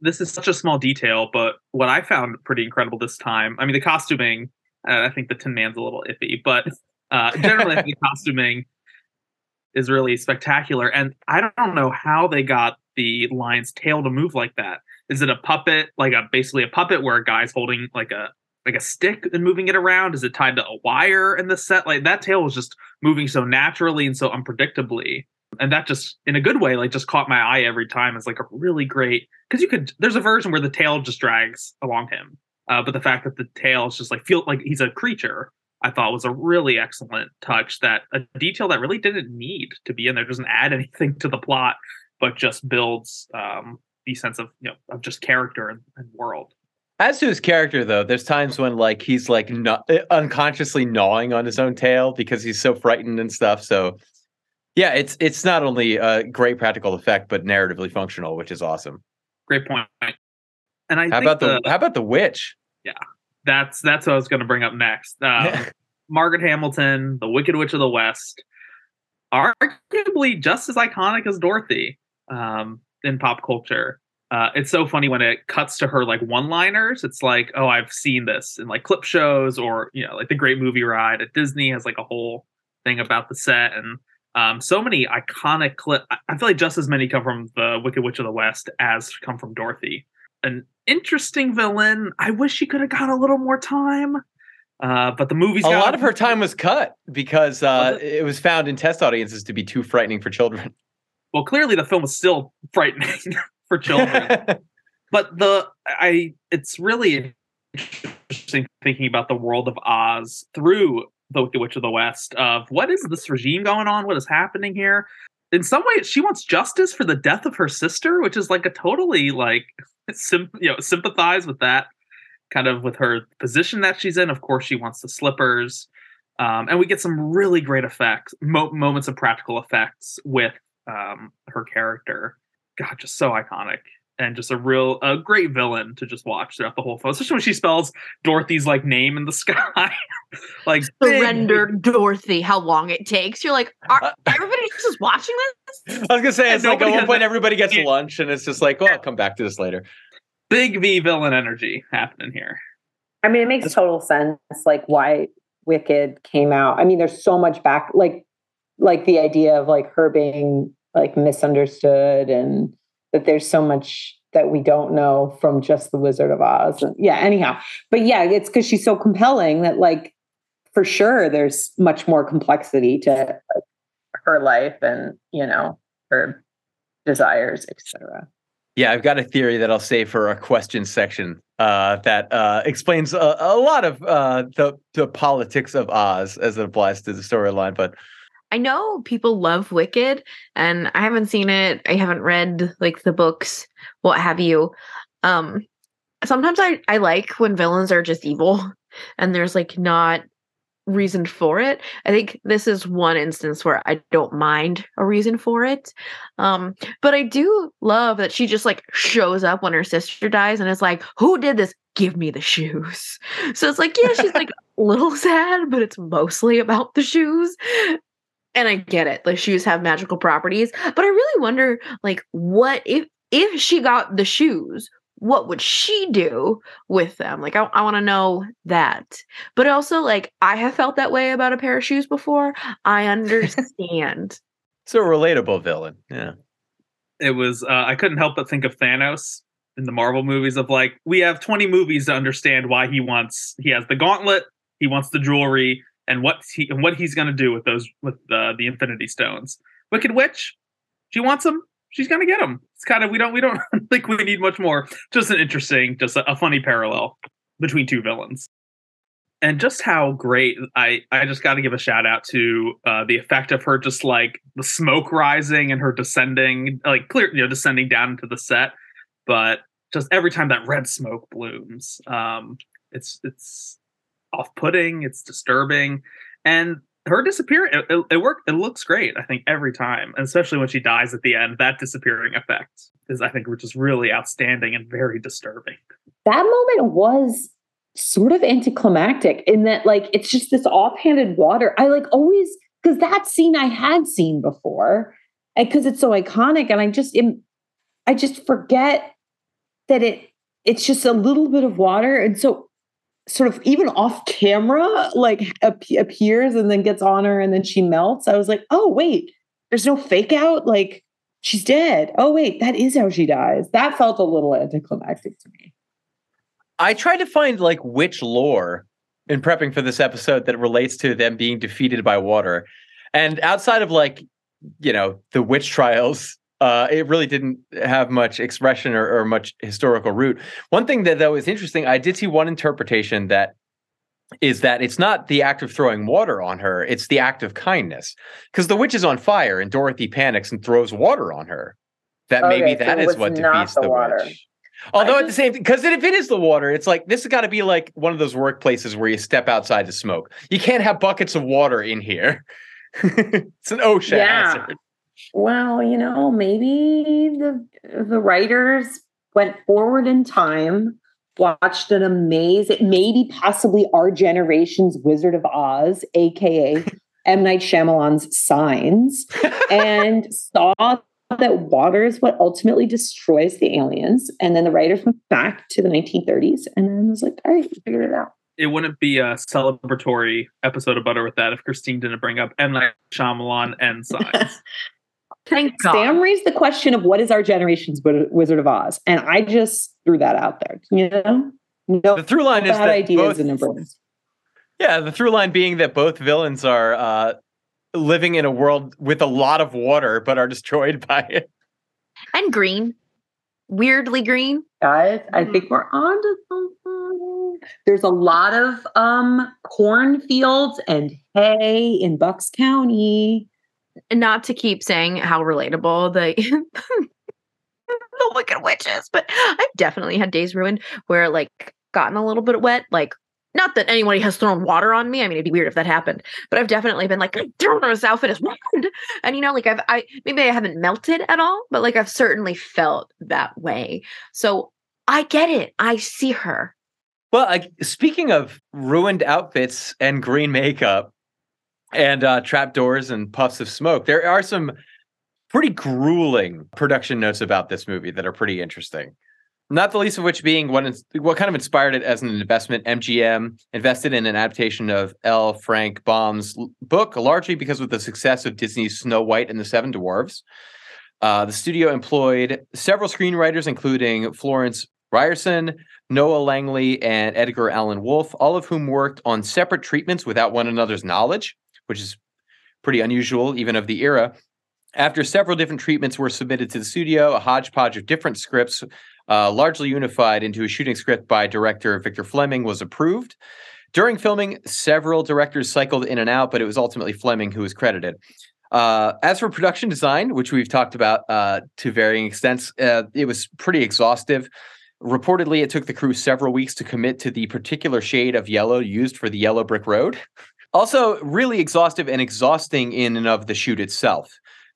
This is such a small detail, but what I found pretty incredible this time, I mean, the costuming, uh, I think the Tin Man's a little iffy, but uh, generally, I think [LAUGHS] the costuming is really spectacular. And I don't know how they got the lion's tail to move like that. Is it a puppet, like a basically a puppet where a guy's holding like a like a stick and moving it around? Is it tied to a wire in the set? Like that tail was just moving so naturally and so unpredictably. And that just in a good way, like just caught my eye every time. It's like a really great because you could there's a version where the tail just drags along him. Uh, but the fact that the tail is just like feel like he's a creature, I thought was a really excellent touch. That a detail that really didn't need to be in there doesn't add [LAUGHS] anything to the plot, but just builds um, the sense of you know of just character and, and world. As to his character, though, there's times when like he's like not, unconsciously gnawing on his own tail because he's so frightened and stuff. So, yeah, it's it's not only a great practical effect but narratively functional, which is awesome. Great point. And I How think about the, how about the witch? Yeah, that's that's what I was going to bring up next. [LAUGHS] Um, Margaret Hamilton, the Wicked Witch of the West, arguably just as iconic as Dorothy um, in pop culture. Uh, it's so funny when it cuts to her like one-liners. It's like, oh, I've seen this in like clip shows, or you know, like the Great Movie Ride at Disney has like a whole thing about the set, and um, so many iconic clip. I- feel like just as many come from the Wicked Witch of the West as come from Dorothy. An interesting villain. I wish she could have got a little more time. Uh, but the movie's a lot of her time was cut because uh, Was it? was found in test audiences to be too frightening for children. [LAUGHS] well clearly the film was still frightening [LAUGHS] for children [LAUGHS] but the i it's really interesting thinking about the world of oz through the witch of the west of what is this regime going on what is happening here in some ways she wants justice for the death of her sister which is like a totally like [LAUGHS] sim- you know sympathize with that kind of with her position that she's in of course she wants the slippers um, and we get some really great effects mo- moments of practical effects with um, her character. God, just so iconic. And just a real a great villain to just watch throughout the whole film, especially when she spells Dorothy's like name in the [LAUGHS] sky, like big- Surrender Dorothy, how long it takes. You're like, are [LAUGHS] everybody just watching this? I was gonna say And it's like at nobody one point a- everybody gets Yeah. lunch and it's just like, oh, I'll come back to this later. big V villain energy happening here. I mean, it makes total sense, like why Wicked came out. I mean, there's so much back, like, like the idea of like her being like misunderstood, and that there's so much that we don't know from just the Wizard of Oz. Yeah. Anyhow, but yeah, it's because she's so compelling that like for sure there's much more complexity to like, her life and you know her desires, etc. Yeah, I've got a theory that I'll save for a question section uh, that uh, explains a, a lot of uh, the the politics of Oz as it applies to the storyline. But I know people love Wicked, and I haven't seen it. I haven't read like the books, what have you. Um, sometimes I I like when villains are just evil, [LAUGHS] and there's like not reason for it. I think this is one instance where I don't mind a reason for it. Um, but I do love that she just like shows up when her sister dies and is like, "Who did this? Give me the shoes." [LAUGHS] So it's like, yeah, she's like a little [LAUGHS] sad, but it's mostly about the shoes. And I get it. The shoes have magical properties, but I really wonder like what if if she got the shoes, what would she do with them? Like I, I want to know that. But also like I have felt that way about a pair of shoes before. I [LAUGHS] understand. it's a relatable villain. Yeah. It was uh, I couldn't help but think of Thanos in the Marvel movies of like we have 20 movies to understand why he wants he has the gauntlet, he wants the jewelry, and what he and what he's gonna do with those with the the Infinity Stones. Wicked Witch, she wants them. She's gonna get them. It's kind of we don't we don't [LAUGHS] think we need much more. Just an interesting, just a, a funny parallel between two villains. And just how great I I just got to give a shout out to uh, the effect of her just like the smoke rising and her descending like clear you know descending down into the set, but just every time that red smoke blooms, um, it's it's off putting, it's disturbing, and her disappearing it, it, it worked. It looks great. I think every time, especially when she dies at the end, that disappearing effect is I think is really outstanding and very disturbing. that moment was sort of anticlimactic in that like it's just this offhanded water i like always because that scene i had seen before because it's so iconic and i just am i just forget that it it's just a little bit of water and so sort of even off camera like ap- appears and then gets on her and then she melts. I was like oh wait there's no fake out? Like she's dead. Oh wait that is how she dies. That felt a little anticlimactic to me. I tried to find like which lore in prepping for this episode that relates to them being defeated by water. And outside of like, you know, the witch trials, uh, it really didn't have much expression or, or much historical root. One thing that, though is interesting, I did see one interpretation that is that it's not the act of throwing water on her, it's the act of kindness. Because the witch is on fire and Dorothy panics and throws water on her. That maybe Okay, so that it is what defeats the the, water. witch. Although I at the same time, because if it is the water, it's like this has got to be like one of those workplaces where you step outside to smoke. You can't have buckets of water in here. [LAUGHS] it's an OSHA Yeah. hazard. Well, you know, maybe the the writers went forward in time, watched an amazing, maybe possibly our generation's Wizard of Oz, aka [LAUGHS] M Night Shyamalan's Signs, and [LAUGHS] saw that water is what ultimately destroys the aliens. And then the writers went back to the 1930s and then was like, all right, figured it out. It wouldn't be a celebratory episode of Butter with that if Christine didn't bring up M Night Shyamalan and Signs. [LAUGHS] Thank God. Sam raised the question of what is our generation's Wizard of Oz, and I just threw that out there. You know, no The through line is bad that ideas both, and numbers. yeah, the through line being that both villains are uh, living in a world with a lot of water, but are destroyed [LAUGHS] by it. and green. Weirdly green. Guys, I think we're on to something. There's a lot of um cornfields and hay in Bucks County. Not to keep saying how relatable the [LAUGHS] the Wicked witches, but I've definitely had days ruined where like gotten a little bit wet, like not that anybody has thrown water on me. I mean, it'd be weird if that happened, but I've definitely been like, this outfit is ruined. [LAUGHS] And you know, like I've, I maybe I haven't melted at all, but like I've certainly felt that way. So I get it. I see her. Well, speaking of ruined outfits and green makeup and uh, trapdoors and puffs of smoke, there are some pretty grueling production notes about this movie that are pretty interesting. Not the least of which being what, what kind of inspired it as an investment. MGM invested in an adaptation of L. Frank Baum's book, largely because of the success of Disney's Snow White and the Seven Dwarfs. Uh, the studio employed several screenwriters, including Florence Ryerson, Noel Langley, and Edgar Allan Woolf, all of whom worked on separate treatments without one another's knowledge, which is pretty unusual even of the era. After several different treatments were submitted to the studio, a hodgepodge of different scripts uh, largely unified into a shooting script by director Victor Fleming, was approved. During filming, several directors cycled in and out, but it was ultimately Fleming who was credited. Uh, as for production design, which we've talked about uh, to varying extents, uh, it was pretty exhaustive. Reportedly, it took the crew several weeks to commit to the particular shade of yellow used for the yellow brick road. Also, really exhaustive and exhausting in and of the shoot itself.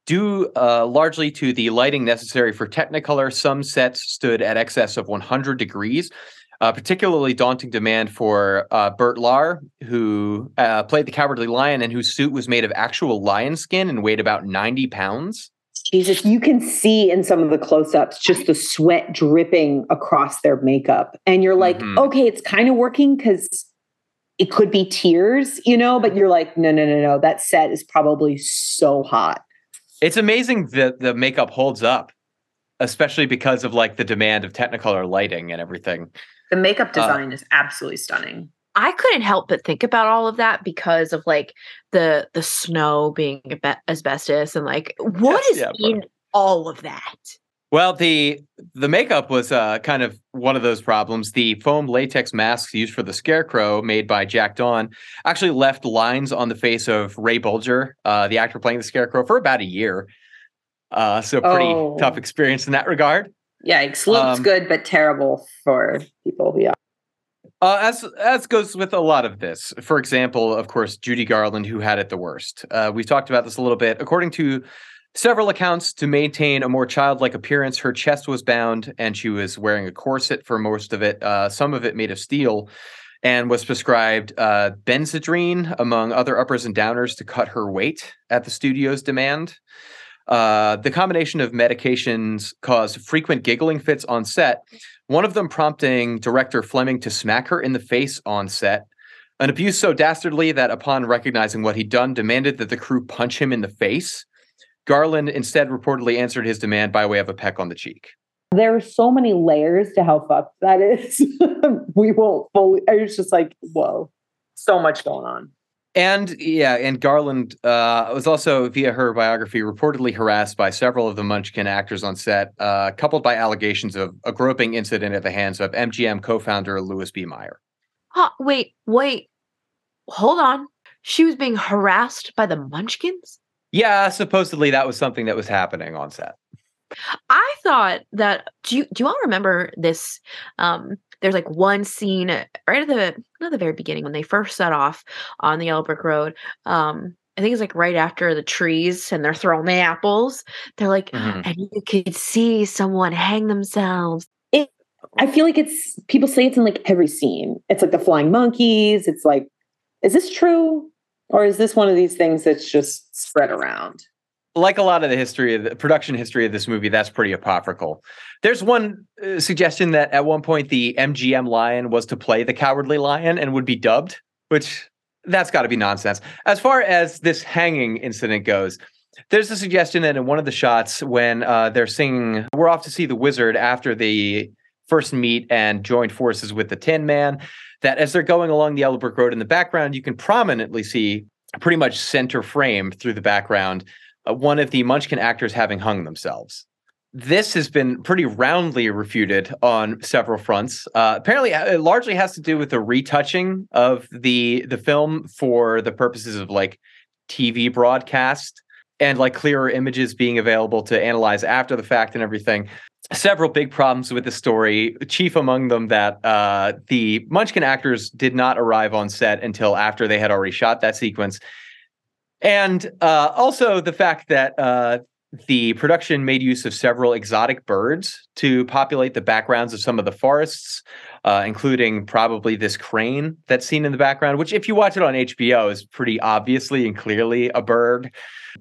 Due uh, largely to the lighting necessary for Technicolor, some sets stood at excess of 100 degrees. A particularly daunting demand for uh, Bert Lahr, who uh, played the Cowardly Lion and whose suit was made of actual lion skin and weighed about 90 pounds. Jesus, you can see in some of the close ups just the sweat dripping across their makeup. And you're like, mm-hmm. okay, it's kind of working because it could be tears, you know, but you're like, no, no, no, no. That set is probably so hot. It's amazing that the makeup holds up, especially because of like the demand of Technicolor lighting and everything. The makeup uh, design uh, is absolutely stunning. I couldn't help but think about all of that because of like the the snow being asbestos and like what yes, is yeah, in all of that. Well, the the makeup was uh, kind of one of those problems. The foam latex masks used for the scarecrow, made by Jack Dawn, actually left lines on the face of Ray Bolger, uh, the actor playing the scarecrow, for about a year. Uh, so pretty oh. tough experience in that regard. Yikes! Looks um, good, but terrible for people. Yeah. Uh, as as goes with a lot of this. For example, of course, Judy Garland, who had it the worst. Uh, we've talked about this a little bit. According to several accounts to maintain a more childlike appearance. Her chest was bound and she was wearing a corset for most of it, uh, some of it made of steel, and was prescribed uh, Benzedrine, among other uppers and downers, to cut her weight at the studio's demand. Uh, the combination of medications caused frequent giggling fits on set, one of them prompting director Fleming to smack her in the face on set. An abuse so dastardly that upon recognizing what he'd done, demanded that the crew punch him in the face. Garland instead reportedly answered his demand by way of a peck on the cheek. There are so many layers to how fucked that is. [LAUGHS] we won't fully. I was just like, whoa, so much going on. And yeah, and Garland uh, was also, via her biography, reportedly harassed by several of the Munchkin actors on set, uh, coupled by allegations of a groping incident at the hands of MGM co-founder Louis B. Mayer. Huh, wait, wait, hold on. She was being harassed by the Munchkins. Yeah, supposedly that was something that was happening on set. I thought that do you do you all remember this um there's like one scene right at the not the very beginning when they first set off on the yellow brick road um I think it's like right after the trees and they're throwing the apples. They're like, mm-hmm. and you could see someone hang themselves. It, I feel like it's people say it's in like every scene. It's like the flying monkeys. It's like, is this true? Or is this one of these things that's just spread around? Like a lot of the history of the production history of this movie, that's pretty apocryphal. There's one uh, suggestion that at one point the MGM lion was to play the cowardly lion and would be dubbed, which that's got to be nonsense. As far as this hanging incident goes, there's a suggestion that in one of the shots when uh, they're singing, we're off to see the wizard after the first meet and joined forces with the Tin Man that as they're going along the Brick Road in the background, you can prominently see pretty much center frame through the background uh, one of the Munchkin actors having hung themselves. This has been pretty roundly refuted on several fronts. Uh, apparently, uh, it largely has to do with the retouching of the the film for the purposes of like TV broadcast. And like clearer images being available to analyze after the fact and everything. Several big problems with the story, chief among them that uh, the Munchkin actors did not arrive on set until after they had already shot that sequence. And uh, also the fact that uh, the production made use of several exotic birds to populate the backgrounds of some of the forests, uh, including probably this crane that's seen in the background, which, if you watch it on HBO, is pretty obviously and clearly a bird.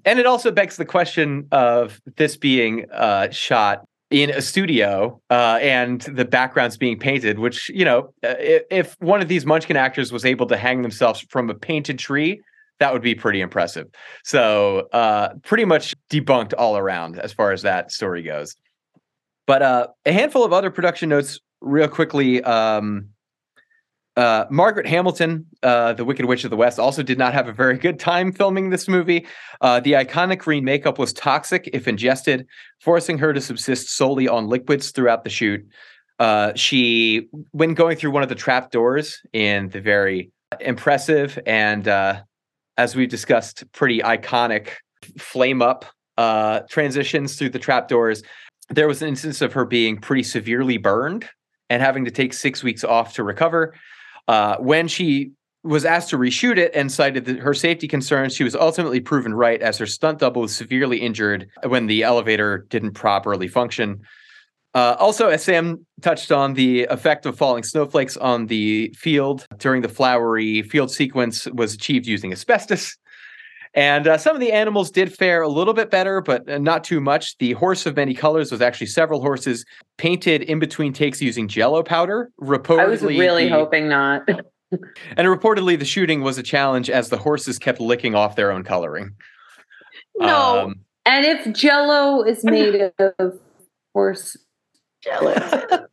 And it also begs the question of this being uh, shot in a studio uh, and the backgrounds being painted, which, you know, uh, if, one of these Munchkin actors was able to hang themselves from a painted tree, that would be pretty impressive. So, uh, pretty much debunked all around as far as that story goes. But uh, a handful of other production notes, real quickly. Um, uh, Margaret Hamilton, uh, the Wicked Witch of the West, also did not have a very good time filming this movie. Uh, the iconic green makeup was toxic if ingested, forcing her to subsist solely on liquids throughout the shoot. Uh, she, when going through one of the trap doors in the very impressive and, uh, as we've discussed, pretty iconic flame up uh, transitions through the trap doors, there was an instance of her being pretty severely burned and having to take six weeks off to recover. Uh, when she was asked to reshoot it and cited her safety concerns, she was ultimately proven right as her stunt double was severely injured when the elevator didn't properly function. Uh, also, as Sam touched on, the effect of falling snowflakes on the field during the flowery field sequence was achieved using asbestos. And uh, some of the animals did fare a little bit better, but uh, not too much. The horse of many colors was actually several horses painted in between takes using jello powder. Reportedly, I was really the, hoping not. [LAUGHS] And reportedly, the shooting was a challenge as the horses kept licking off their own coloring. No. Um, And if Jello is [LAUGHS] made of horse gelatin,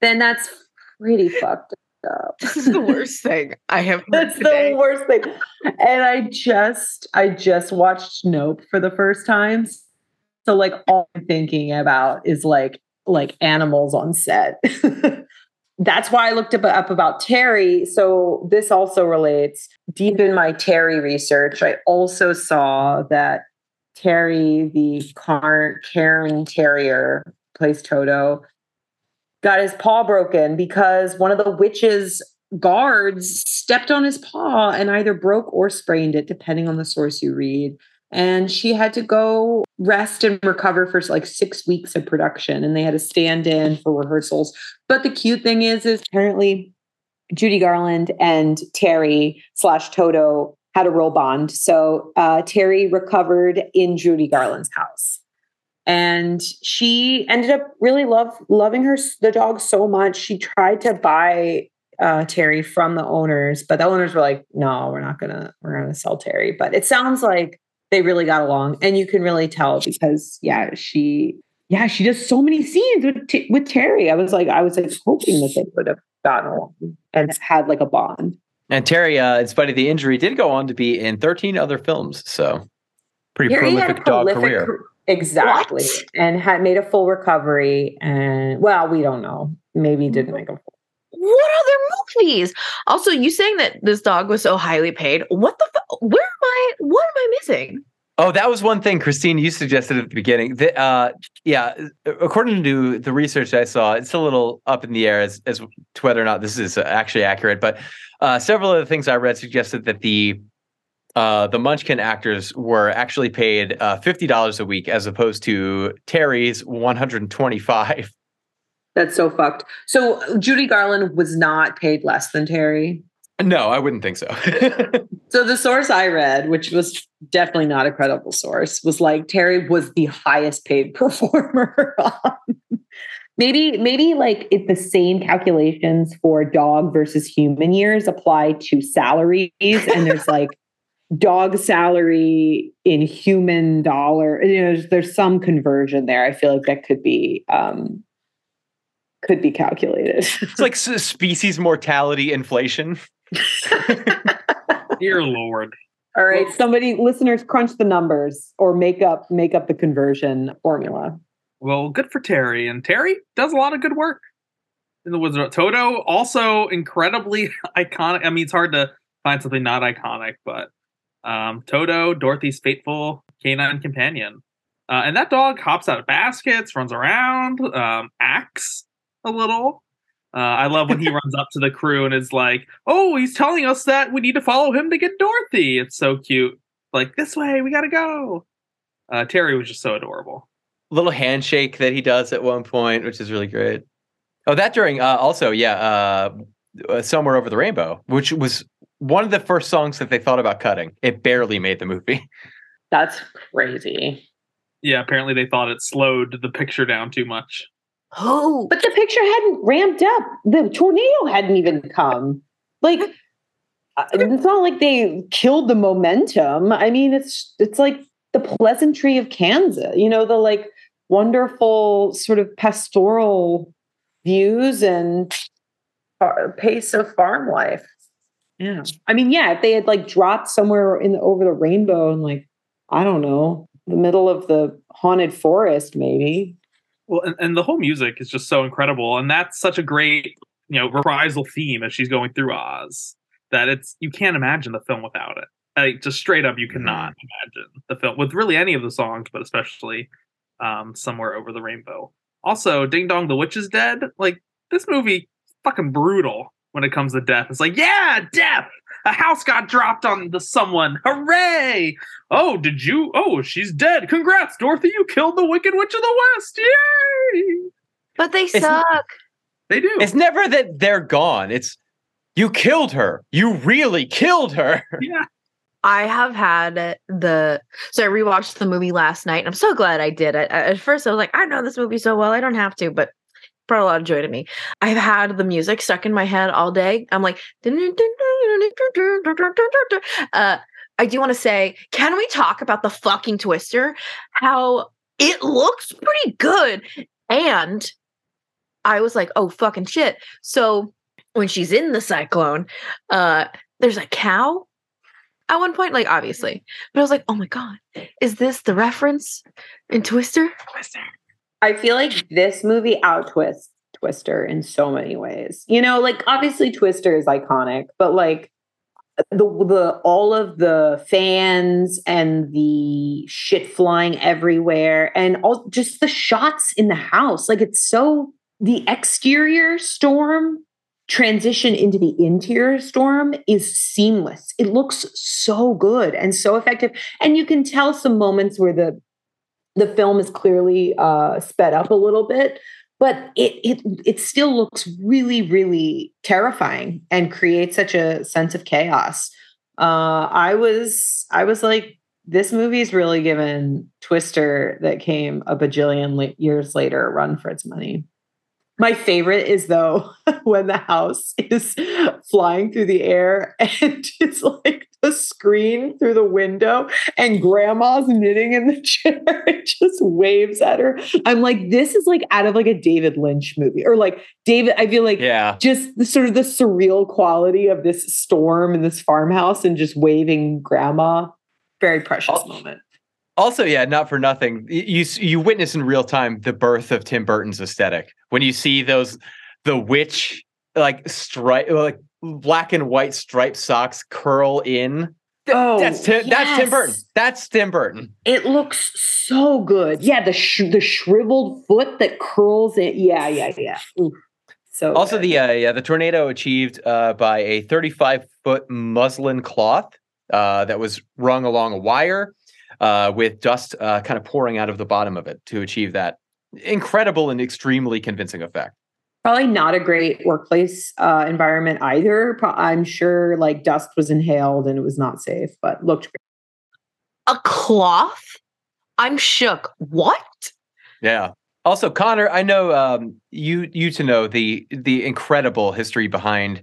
then that's pretty fucked up. This is the worst thing I have That's today. the worst thing. And I just I just watched Nope for the first time. So like all I'm thinking about is like like animals on set. [LAUGHS] That's why I looked up, up about Terry. So this also relates deep in my Terry research. I also saw that Terry, the car caring terrier, plays Toto, got his paw broken because one of the witches guards stepped on his paw and either broke or sprained it, depending on the source you read. And she had to go rest and recover for like six weeks of production, and they had to stand in for rehearsals. But the cute thing is, is apparently Judy Garland and Terry slash Toto had a real bond. So uh, Terry recovered in Judy Garland's house and she ended up really love loving her the dog so much she tried to buy uh, terry from the owners but the owners were like no we're not gonna we're gonna sell terry but it sounds like they really got along and you can really tell because yeah she yeah she does so many scenes with T- with terry i was like i was like hoping that they would have gotten along and had like a bond and Terry, uh, in spite of the injury, did go on to be in 13 other films. So, pretty Terry had a prolific dog prolific career. Car- Exactly. What? And had made a full recovery. And well, we don't know. Maybe didn't make a full. What other movies? Also, you saying that this dog was so highly paid. What the? Fu- where am I? What am I missing? Oh, that was one thing, Christine, you suggested at the beginning. That, uh, yeah, according to the research I saw, it's a little up in the air as, as to whether or not this is actually accurate. But uh, several of the things I read suggested that the uh, the Munchkin actors were actually paid uh, fifty dollars a week as opposed to Terry's one hundred and twenty-five. That's so fucked. So Judy Garland was not paid less than Terry. No, I wouldn't think so. [LAUGHS] So the source I read, which was definitely not a credible source, was like Terry was the highest paid [LAUGHS] performer. maybe, maybe like if the same calculations for dog versus human years apply to salaries, and there's like dog salary in human dollar. You know, there's, there's some conversion there. I feel like that could be um could be calculated. it's like species mortality inflation. [LAUGHS] Dear Lord. All right, somebody listeners crunch the numbers or make up make up the conversion formula. Well, good for Terry. And Terry does a lot of good work in the Wizard. of Toto also incredibly [LAUGHS] iconic. I mean, it's hard to find something not iconic, but Um, Toto, Dorothy's faithful canine companion. Uh, and that dog hops out of baskets, runs around, um, acts a little. Uh, I love when he [LAUGHS] runs up to the crew and is like, "Oh, he's telling us that we need to follow him to get Dorothy." It's so cute. Like this way, we gotta go. Uh, Terry was just so adorable. Little handshake that he does at one point, which is really great. Oh, that during uh, also, yeah, uh, uh, somewhere over the rainbow, which was one of the first songs that they thought about cutting. It barely made the movie. [LAUGHS] That's crazy. Yeah, apparently they thought it slowed the picture down too much. Oh, But the picture hadn't ramped up. The tornado hadn't even come. Like uh, it's not like they killed the momentum. I mean, it's it's like the pleasantry of Kansas. You know, the like wonderful sort of pastoral views and pace of farm life. Yeah. I mean, yeah, if they had like dropped somewhere in the, over the rainbow and like I don't know, the middle of the haunted forest maybe. Well, and, and the whole music is just so incredible, and that's such a great, you know, reprisal theme as she's going through Oz that it's you can't imagine the film without it. Like just straight up, you cannot imagine the film with really any of the songs, but especially um, somewhere over the rainbow. Also, Ding Dong, the Witch is Dead. Like this movie, fucking brutal when it comes to death. It's like, yeah, death. A house got dropped on the someone. Hooray! Oh, did you? Oh, she's dead. Congrats, Dorothy. You killed the Wicked Witch of the West. Yay! but they It's- suck. They do. It's never that they're gone. It's you killed her. You really killed her. [LAUGHS] yeah. I have had the so I rewatched the movie last night. And I'm so glad I did. I, I- at first, I was like, I know this movie so well, I don't have to, but brought a lot of joy to me. I've had the music stuck in my head all day. I'm like, uh, I do want to say, can we talk about the fucking Twister? How it looks pretty good, and I was like, oh fucking shit. So when she's in the cyclone, uh, there's a cow at one point, like obviously. But I was like, oh my god, is this the reference in Twister? Twister. I feel like this movie outtwists Twister in so many ways. You know, like obviously Twister is iconic, but like the the all of the fans and the shit flying everywhere and all just the shots in the house. Like it's so the exterior storm transition into the interior storm is seamless. It looks so good and so effective. And you can tell some moments where the the film is clearly uh, sped up a little bit, but it it it still looks really really terrifying and creates such a sense of chaos. Uh, I was I was like, this movie is really given Twister that came a bajillion years later a run for its money. My favorite is though [LAUGHS] when the house is flying through the air [LAUGHS] and it's like the screen through the window and grandma's knitting in the [LAUGHS] chair and just waves at her. I'm like, this is like out of like a David Lynch movie or like David. I feel like Yeah. just the sort of the surreal quality of this storm in this farmhouse and just waving grandma. Very precious moment. Also, yeah, not for nothing. You you witness in real time the birth of Tim Burton's aesthetic when you see those the witch like stripe like black and white striped socks curl in. Oh, that's Tim, that's Tim Burton. That's Tim Burton. It looks so good. Yeah, the sh- the shriveled foot that curls in. Yeah, yeah, yeah. Oof. So Also, good. the uh, yeah the tornado achieved uh, by a 35 foot muslin cloth uh, that was rung along a wire uh, with dust uh, kind of pouring out of the bottom of it to achieve that incredible and extremely convincing effect. probably not a great workplace uh, environment either. I'm sure like dust was inhaled and it was not safe, but looked great. A cloth? I'm shook. What? Yeah. Also, Connor, I know um, you you to know the the incredible history behind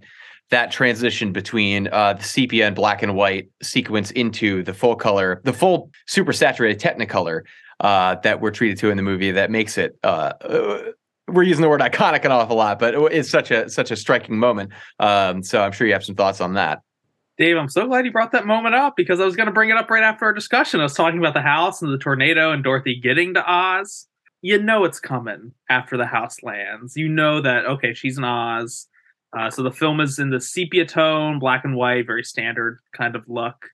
that transition between uh, the sepia and black and white sequence into the full color, the full super saturated Technicolor uh, that we're treated to in the movie. That makes it. Uh, uh, we're using the word iconic an awful lot, but it's such a such a striking moment. Um, so I'm sure you have some thoughts on that. Dave, I'm so glad you brought that moment up because I was going to bring it up right after our discussion. I was talking about the house and the tornado and Dorothy getting to Oz. You know it's coming after the house lands. You know that, okay, she's in Oz. Uh, so the film is in the sepia tone, black and white, very standard kind of look.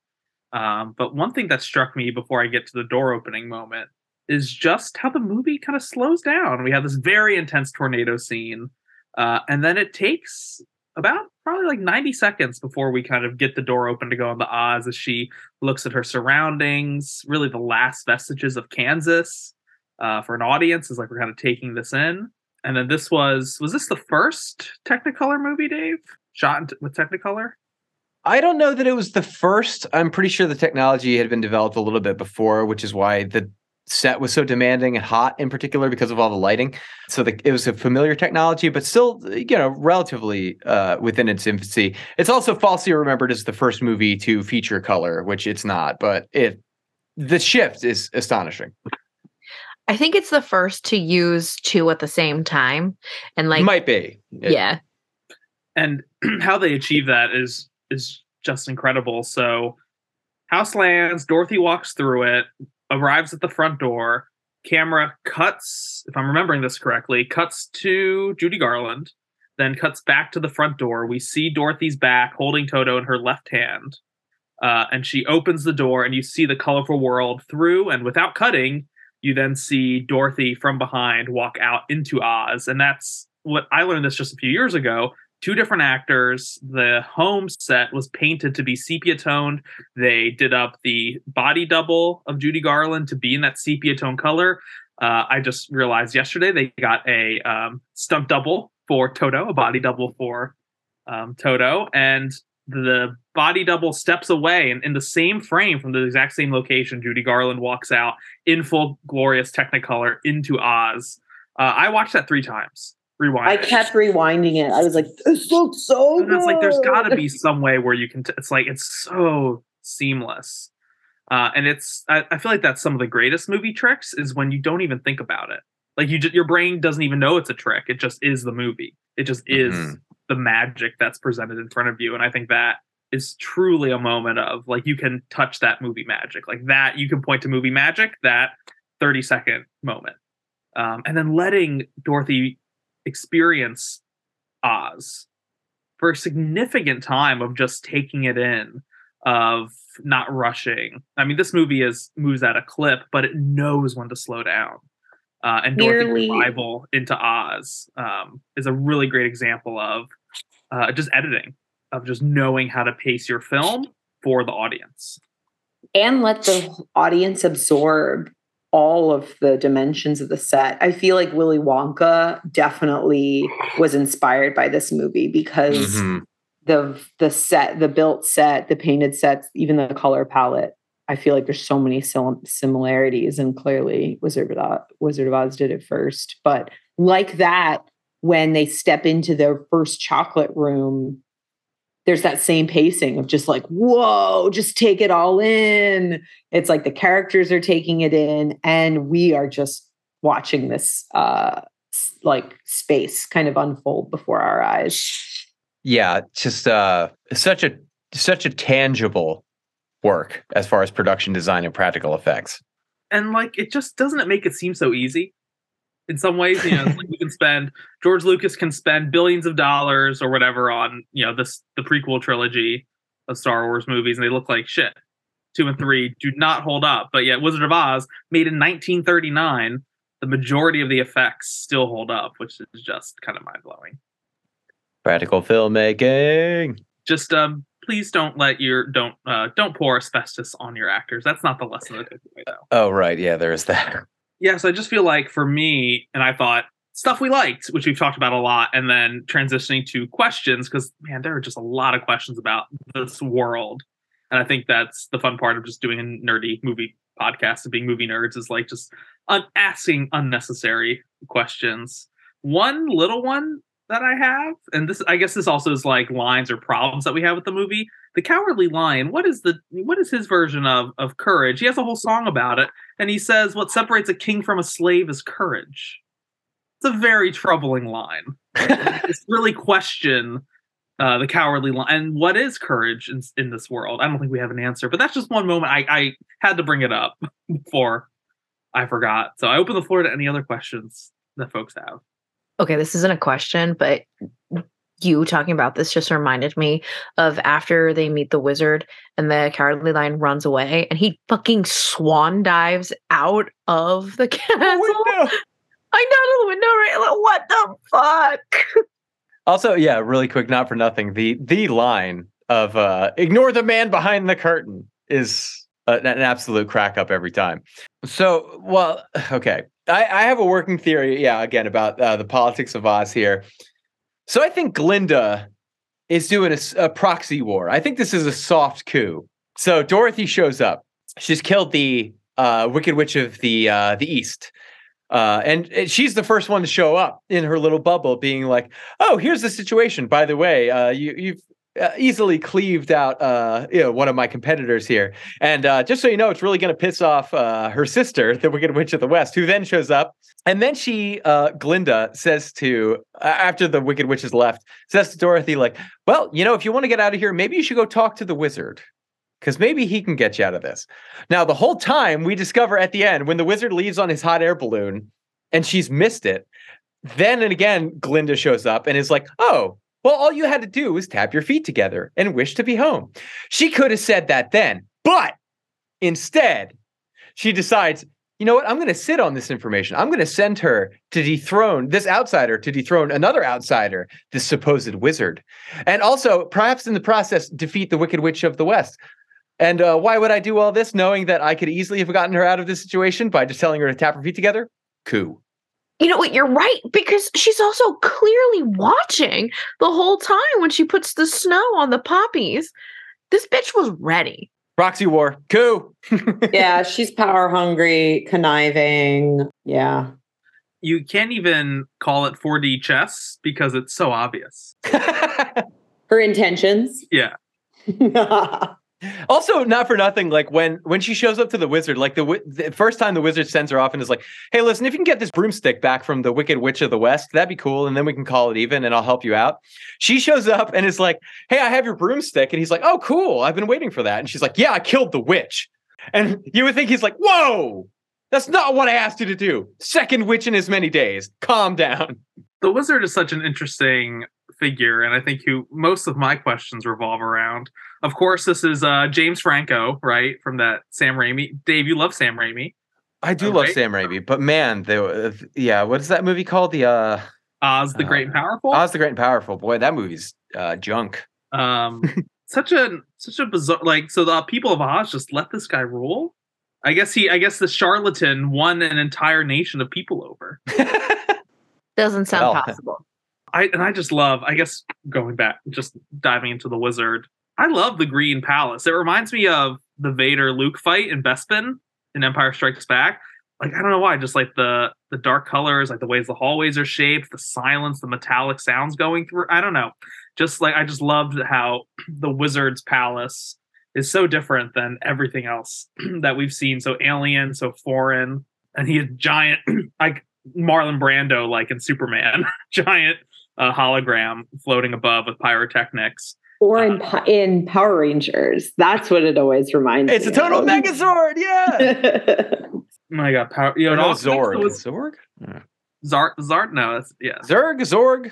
Um, but one thing that struck me before I get to the door opening moment is just how the movie kind of slows down. We have this very intense tornado scene, uh, and then it takes about probably like 90 seconds before we kind of get the door open to go on the Oz as she looks at her surroundings, really the last vestiges of Kansas uh, for an audience is like we're kind of taking this in. And then this was was this the first Technicolor movie, Dave? Shot with Technicolor? I don't know that it was the first. I'm pretty sure the technology had been developed a little bit before, which is why the set was so demanding and hot in particular because of all the lighting. So the, it was a familiar technology, but still, you know, relatively uh, within its infancy. It's also falsely remembered as the first movie to feature color, which it's not, but it the shift is astonishing. I think it's the first to use two at the same time. And like Might be. It- yeah. and [CLEARS THROAT] how they achieve that is is just incredible. So house lands, Dorothy walks through it, arrives at the front door, camera cuts, if I'm remembering this correctly, cuts to Judy Garland, then cuts back to the front door. We see Dorothy's back holding Toto in her left hand. Uh, and she opens the door and you see the colorful world through and without cutting you then see dorothy from behind walk out into oz and that's what i learned this just a few years ago two different actors. The home set was painted to be sepia toned. They did up the body double of Judy Garland to be in that sepia tone color. Uh, I just realized yesterday they got a um, stunt double for Toto, a body double for um, Toto, and the body double steps away, and in the same frame from the exact same location, Judy Garland walks out in full glorious Technicolor into Oz. Uh, I watched that three times. Rewind. I kept rewinding it. I was like, this looks so And it's like there's got to be [LAUGHS] some way where you can. T- it's like it's so seamless, uh, and it's. I, I feel like that's some of the greatest movie tricks is when you don't even think about it. Like you, just, your brain doesn't even know it's a trick. It just is the movie. It just is Mhm. The magic that's presented in front of you, and I think that is truly a moment of like you can touch that movie magic, like that you can point to movie magic. That thirty second moment, um, and then letting Dorothy experience Oz for a significant time of just taking it in, of not rushing. I mean, this movie is moves at a clip, but it knows when to slow down. Uh, and Dorothy's arrival into Oz um, is a really great example of uh, just editing, of just knowing how to pace your film for the audience. and let the audience absorb all of the dimensions of the set. I feel like Willy Wonka definitely was inspired by this movie because Mhm. the the set, the built set, the painted sets, even the color palette. I feel like there's so many similarities, and clearly Wizard of Oz, Wizard of Oz did it first. But like that, when they step into their first chocolate room, there's that same pacing of just like, whoa, just take it all in. It's like the characters are taking it in, and we are just watching this uh like space kind of unfold before our eyes. Yeah, just uh, such a such a tangible work as far as production design and practical effects. and like it just doesn't it make it seem so easy in some ways you know [LAUGHS] we can spend george lucas can spend billions of dollars or whatever on you know this the prequel trilogy of star wars movies and they look like shit. Two and three do not hold up but yet wizard of oz made in 1939 the majority of the effects still hold up which is just kind of mind-blowing. Practical filmmaking. just um please don't let your don't uh don't pour asbestos on your actors. That's not the lesson of the takeaway though. Oh right, yeah, there is that. [LAUGHS] yeah, so I just feel like for me, and I thought stuff we liked, which we've talked about a lot, and then transitioning to questions, because man, there are just a lot of questions about this world. And I think that's the fun part of just doing a nerdy movie podcast and being movie nerds is like just un- asking unnecessary questions. One little one that I have, and this I guess this also is like lines or problems that we have with the movie. The Cowardly Lion. What is the what is his version of of courage? He has a whole song about it and he says, "What separates a king from a slave is courage." It's a very troubling line. [LAUGHS] it's really question uh, the cowardly lion and what is courage in, in this world. I don't think we have an answer, but that's just one moment I, I had to bring it up [LAUGHS] before I forgot. So I open the floor to any other questions that folks have. Okay, this isn't a question, but you talking about this just reminded me of after they meet the wizard and the cowardly lion runs away and he fucking swan dives out of the [LAUGHS] castle. Window. I know the window, right? Like, what the fuck? Also, yeah, really quick, not for nothing. The the line of uh ignore the man behind the curtain is a, an absolute crack up every time. So, well, [SIGHS] okay. I, I have a working theory, yeah, again, about uh, the politics of Oz here. So I think Glinda is doing a proxy war. I think this is a soft coup. So Dorothy shows up. She's killed the uh, Wicked Witch of the uh, the East. Uh, and, and she's the first one to show up in her little bubble, being like, "Oh, here's the situation. By the way, uh, you, you've uh, easily cleaved out, uh, you know, one of my competitors here. And uh, just so you know, it's really going to piss off uh, her sister, the Wicked Witch of the West, who then shows up. And then she, uh, Glinda, says to after the Wicked Witch has left, says to Dorothy, like, "Well, you know, if you want to get out of here, maybe you should go talk to the wizard." Because maybe he can get you out of this. Now, the whole time we discover at the end when the wizard leaves on his hot air balloon and she's missed it, then and again, Glinda shows up and is like, oh, well, all you had to do was tap your feet together and wish to be home. She could have said that then, but instead, she decides, you know what? I'm going to sit on this information. I'm going to send her to dethrone this outsider, to dethrone another outsider, this supposed wizard. And also, perhaps in the process, defeat the Wicked Witch of the West. And uh, why would I do all this knowing that I could easily have gotten her out of this situation by just telling her to tap her feet together? Coup. You know what? You're right because she's also clearly watching the whole time when she puts the snow on the poppies. This bitch was ready. Proxy war. Coup. [LAUGHS] yeah, she's power hungry, conniving. Yeah. You can't even call it 4D chess because it's so obvious. Her intentions. Yeah. [LAUGHS] [LAUGHS] also, not for nothing, like when when she shows up to the wizard, like the, the first time the wizard sends her off and is like, "Hey, listen, if you can get this broomstick back from the Wicked Witch of the West, that'd be cool, and then we can call it even, and I'll help you out." She shows up and is like, "Hey, I have your broomstick," and he's like, "Oh, cool, I've been waiting for that," and she's like, "Yeah, I killed the witch," and you would think he's like, "Whoa." That's not what I asked you to do. Second witch in as many days. Calm down. The wizard is such an interesting figure, and I think who most of my questions revolve around. Of course, this is uh, James Franco, right, from that Sam Raimi. Dave, you love Sam Raimi. I do All love. Sam Raimi, but man, they, uh, yeah, what is that movie called? The uh, Oz the Great and Powerful. Oz the Great and Powerful. Boy, that movie's uh, junk. Um, [LAUGHS] such a such a bizarre like. So the people of Oz just let this guy rule. I guess he. I guess the charlatan won an entire nation of people over. [LAUGHS] Doesn't sound Well. possible. I and I just love. I guess going back, just diving into the wizard. I love the Green Palace. It reminds me of the Vader Luke fight in Bespin in Empire Strikes Back. Like I don't know why, just like the the dark colors, like the ways the hallways are shaped, the silence, the metallic sounds going through. I don't know. Just like I just loved how [CLEARS THROAT] the wizard's palace is so different than everything else [CLEARS THROAT] that we've seen. So alien, so foreign, and he is giant, [CLEARS THROAT] like Marlon Brando, like in Superman, [LAUGHS] giant uh, hologram floating above with pyrotechnics. Or in Po- in Power Rangers. That's what it always reminds me. It's a total of. Megazord, yeah. Oh [LAUGHS] my god, power! You know, Or it no, also makes Zorg. those- Zorg? Zard, Zard, no, that's yeah. Zerg, Zorg.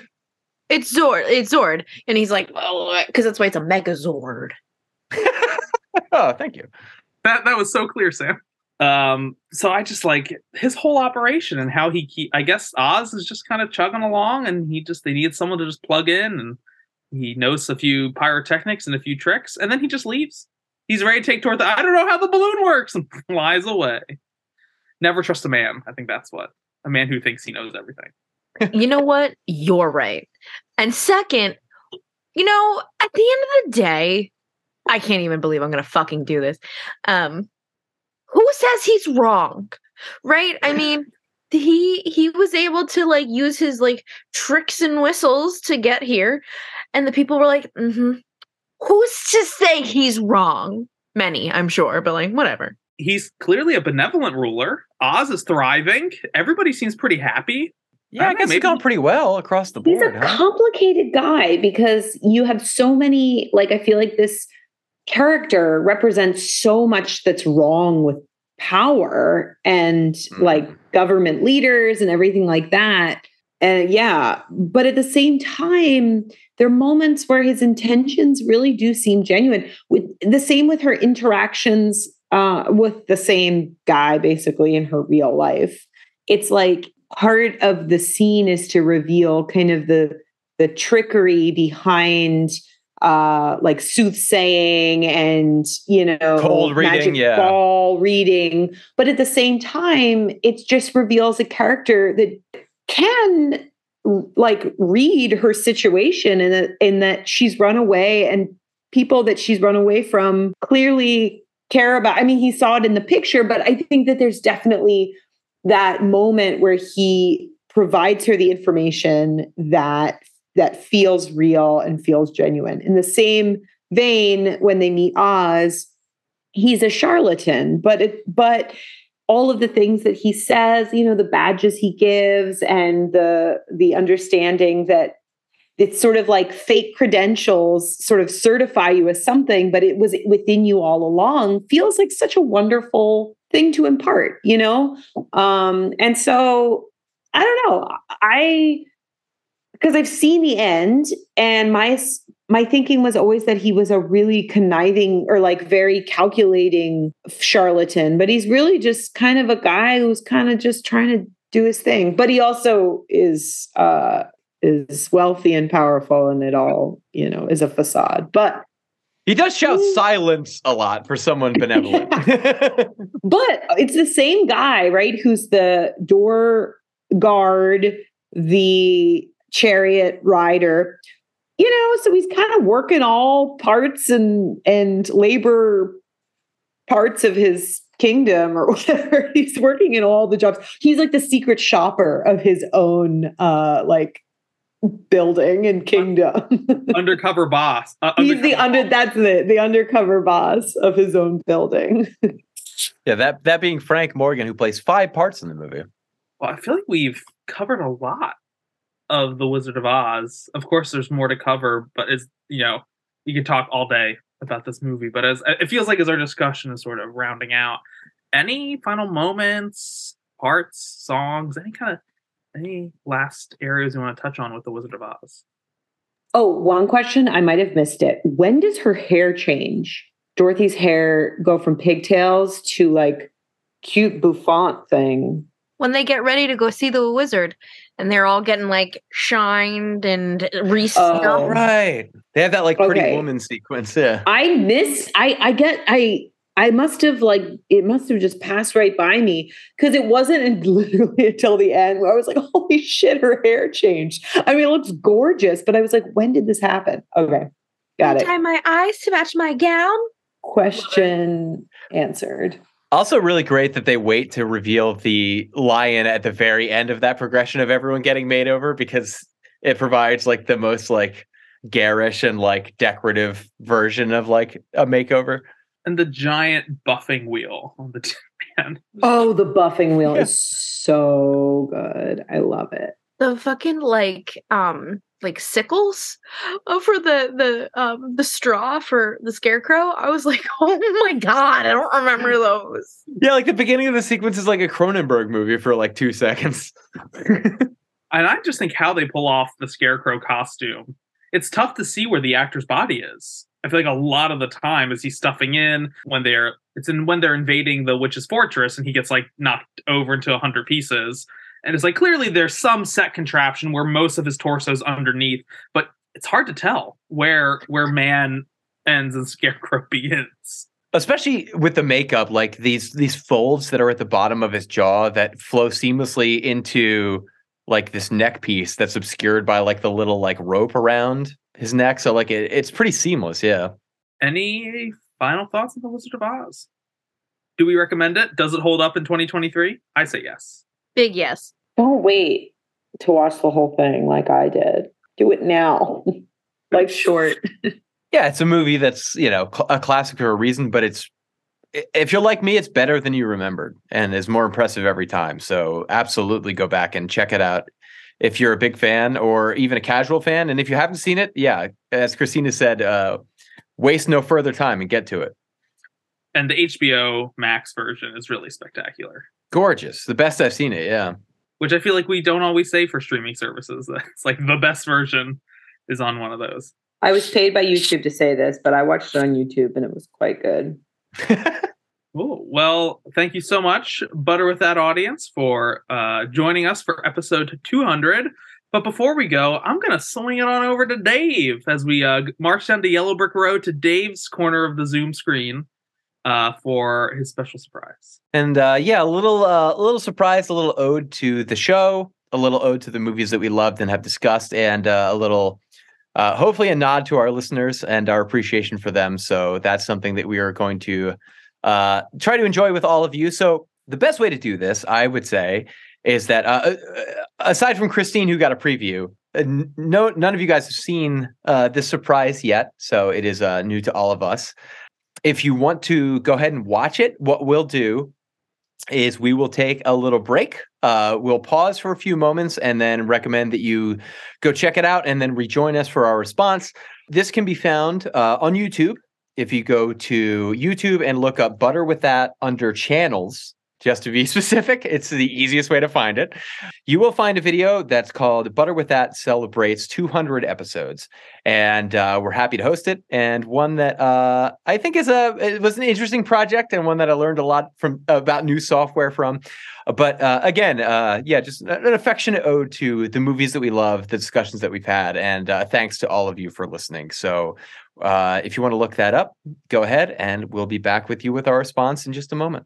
It's Zord. It's Zord. And he's like, oh, because that's why it's a Megazord. [LAUGHS] Oh, thank you. That that was so clear, Sam. Um, so I just like his whole operation and how he keep. I guess Oz is just kind of chugging along, and he just they needed someone to just plug in, and he knows a few pyrotechnics and a few tricks, and then he just leaves. He's ready to take toward the. I don't know how the balloon works, and [LAUGHS] flies away. Never trust a man. I think that's what a man who thinks he knows everything. you know what? You're right. And second, you know, at the end of the day, I can't even believe I'm gonna fucking do this. Um, who says he's wrong? Right? I [LAUGHS] mean, he he was able to like use his like tricks and whistles to get here, and the people were like, mm-hmm. Who's to say he's wrong? Many, I'm sure, but like whatever. He's clearly a benevolent ruler. Oz is thriving. Everybody seems pretty happy. Yeah, I I, don't know, guess it's maybe- gone pretty well across the board. He's a huh? complicated guy because you have so many, like, I feel like this character represents so much that's wrong with power and Mm. like government leaders and everything like that. and yeah, but at the same time, there are moments where his intentions really do seem genuine. With the same with her interactions uh, with the same guy, basically in her real life. It's like part of the scene is to reveal kind of the the trickery behind uh like soothsaying and you know Cold reading, yeah. ball reading but at the same time it just reveals a character that can like read her situation and that in that she's run away and people that she's run away from clearly care about i mean he saw it in the picture but i think that there's definitely that moment where he provides her the information that that feels real and feels genuine. In the same vein when they meet oz he's a charlatan but it but all of the things that he says you know the badges he gives and the the understanding that it's sort of like fake credentials sort of certify you as something but it was within you all along feels like such a wonderful thing to impart you know? Um and so i don't know. I because i've seen the end and my my thinking was always that he was a really conniving or like very calculating charlatan but he's really just kind of a guy who's kind of just trying to do his thing but he also is uh is wealthy and powerful and it all you know is a facade but He does shout Ooh. silence a lot for someone [LAUGHS] benevolent. but it's the same guy right who's the door guard the chariot rider you know so he's kind of working all parts and and labor parts of his kingdom or [LAUGHS] whatever he's working in all the jobs he's like the secret shopper of his own uh like building and kingdom [LAUGHS] undercover boss. Uh, he's the under boss. that's the the undercover boss of his own building [LAUGHS] yeah, that that being Frank Morgan, who plays five parts in the movie. Well, I feel like we've covered a lot of the Wizard of Oz. Of course, there's more to cover, but it's you know, you could talk all day about this movie. But as it feels like as our discussion is sort of rounding out, any final moments, parts, songs, any kind of any last areas you want to touch on with the Wizard of Oz? Oh, one question. I might have missed it. When does her hair change? Dorothy's hair go from pigtails to like cute bouffant thing. When they get ready to go see the wizard and they're all getting like shined and re-snuffed. Oh. Right. They have that like pretty Okay. woman sequence. Yeah. I miss I I get I I must have like it must have just passed right by me because it wasn't [LAUGHS] literally until the end where I was like, holy shit, her hair changed. I mean, it looks gorgeous, but I was like, when did this happen? Okay, got it. Tie my eyes to match my gown. Question answered. Also, really great that they wait to reveal the lion at the very end of that progression of everyone getting made over because it provides like the most like garish and like decorative version of like a makeover. And the giant buffing wheel on the tin [LAUGHS] man. Oh, the buffing wheel is so good. I love it. The fucking like um like sickles uh, for the the um the straw for the scarecrow. I was like, [LAUGHS] oh my god, I don't remember those. Yeah, like the beginning of the sequence is like a Cronenberg movie for like two seconds. [LAUGHS] And I just think how they pull off the scarecrow costume. It's tough to see where the actor's body is. I feel like a lot of the time is he stuffing in when they're it's in when they're invading the witch's fortress and he gets like knocked over into a hundred pieces. And it's like clearly there's some set contraption where most of his torso is underneath, but it's hard to tell where where man ends and scarecrow [LAUGHS] begins. especially with the makeup like these these folds that are at the bottom of his jaw that flow seamlessly into like this neck piece that's obscured by like the little like rope around his neck so like it, it's pretty seamless yeah Any final thoughts on the Wizard of Oz? Do we recommend it? Does it hold up in 2023? I say yes. Big yes. Don't wait to watch the whole thing like I did. Do it now. [LAUGHS] Life's short. yeah it's a movie that's you know cl- a classic for a reason but it's if you're like me it's better than you remembered and is more impressive every time so absolutely go back and check it out if you're a big fan or even a casual fan and if you haven't seen it yeah as christina said uh waste no further time and get to it And the HBO Max version is really spectacular. Gorgeous the best i've seen it yeah which I feel like we don't always say for streaming services. [LAUGHS] It's like the best version is on one of those. I was paid by YouTube to say this, but I watched it on YouTube and it was quite good. [LAUGHS] Cool. Well, thank you so much, Butter with That audience, for uh, joining us for episode 200. But before we go, I'm going to swing it on over to Dave as we uh, march down the Yellow Brick Road to Dave's corner of the Zoom screen uh, for his special surprise. And uh, yeah, a little, uh, a little surprise, a little ode to the show, a little ode to the movies that we loved and have discussed, and uh, a little, uh, hopefully, a nod to our listeners and our appreciation for them. So that's something that we are going to uh, try to enjoy with all of you. So the best way to do this, I would say, is that uh, uh, aside from Christine, who got a preview, uh, no, none of you guys have seen uh, this surprise yet. So it is uh, new to all of us. If you want to go ahead and watch it, what we'll do is we will take a little break. Uh, we'll pause for a few moments and then recommend that you go check it out and then rejoin us for our response. This can be found uh, on YouTube if you go to YouTube and look up Butter with That under channels, just to be [LAUGHS] specific, it's the easiest way to find it. You will find a video that's called Butter with That celebrates 200 episodes, and uh, we're happy to host it. And one that uh, I think is a it was an interesting project and one that I learned a lot from about new software from. But uh, again, uh, yeah, just an affectionate ode to the movies that we love, the discussions that we've had, and uh, thanks to all of you for listening. So uh, if you want to look that up, go ahead and we'll be back with you with our response in just a moment.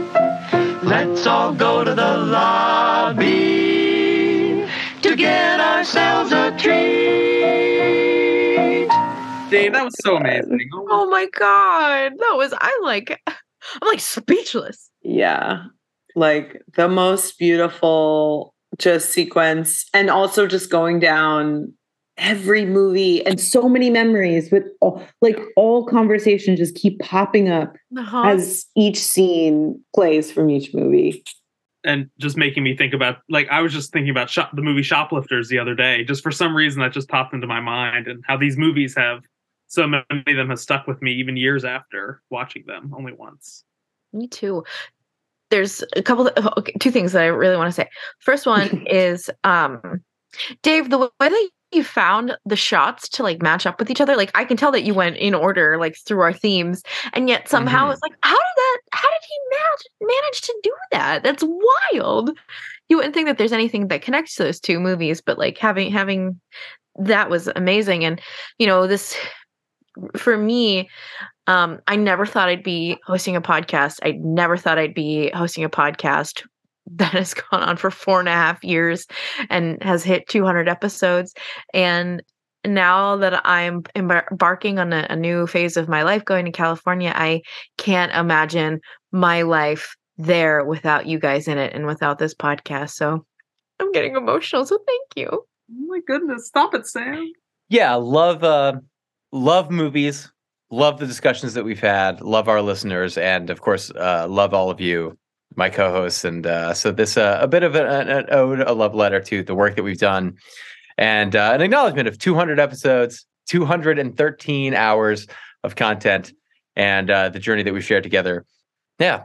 Let's all go to the lobby to get ourselves a treat. Dave, that was so amazing. Oh, Oh my god, that was I like. [LAUGHS] I'm like speechless. Yeah. Like the most beautiful just sequence and also just going down every movie and so many memories with all, like all conversations just keep popping up Uh-huh. as each scene plays from each movie. and just making me think about like I was just thinking about shop, the movie Shoplifters the other day. Just for some reason that just popped into my mind, and how these movies have so many of them have stuck with me even years after watching them only once. Me too. There's a couple of okay, two things that I really want to say. First one [LAUGHS] is um Dave, the way that you found the shots to like match up with each other, like I can tell that you went in order like through our themes, and yet somehow Mhm. it's like, how did that how did he manage manage to do that? That's wild. You wouldn't think that there's anything that connects to those two movies, but like having having that was amazing. And you know, this for me, um, I never thought I'd be hosting a podcast. I never thought I'd be hosting a podcast that has gone on for four and a half years and has hit 200 episodes. And now that I'm embarking on a, a new phase of my life going to California, I can't imagine my life there without you guys in it and without this podcast. So I'm getting emotional. So thank you. Oh my goodness, stop it, Sam. Yeah, love uh love movies, love the discussions that we've had, love our listeners, and of course, uh love all of you, my co-hosts. And uh so this uh, a bit of an, an, ode, a love letter to the work that we've done, and uh, an acknowledgement of 200 episodes, 213 hours of content, and uh the journey that we've shared together. Yeah,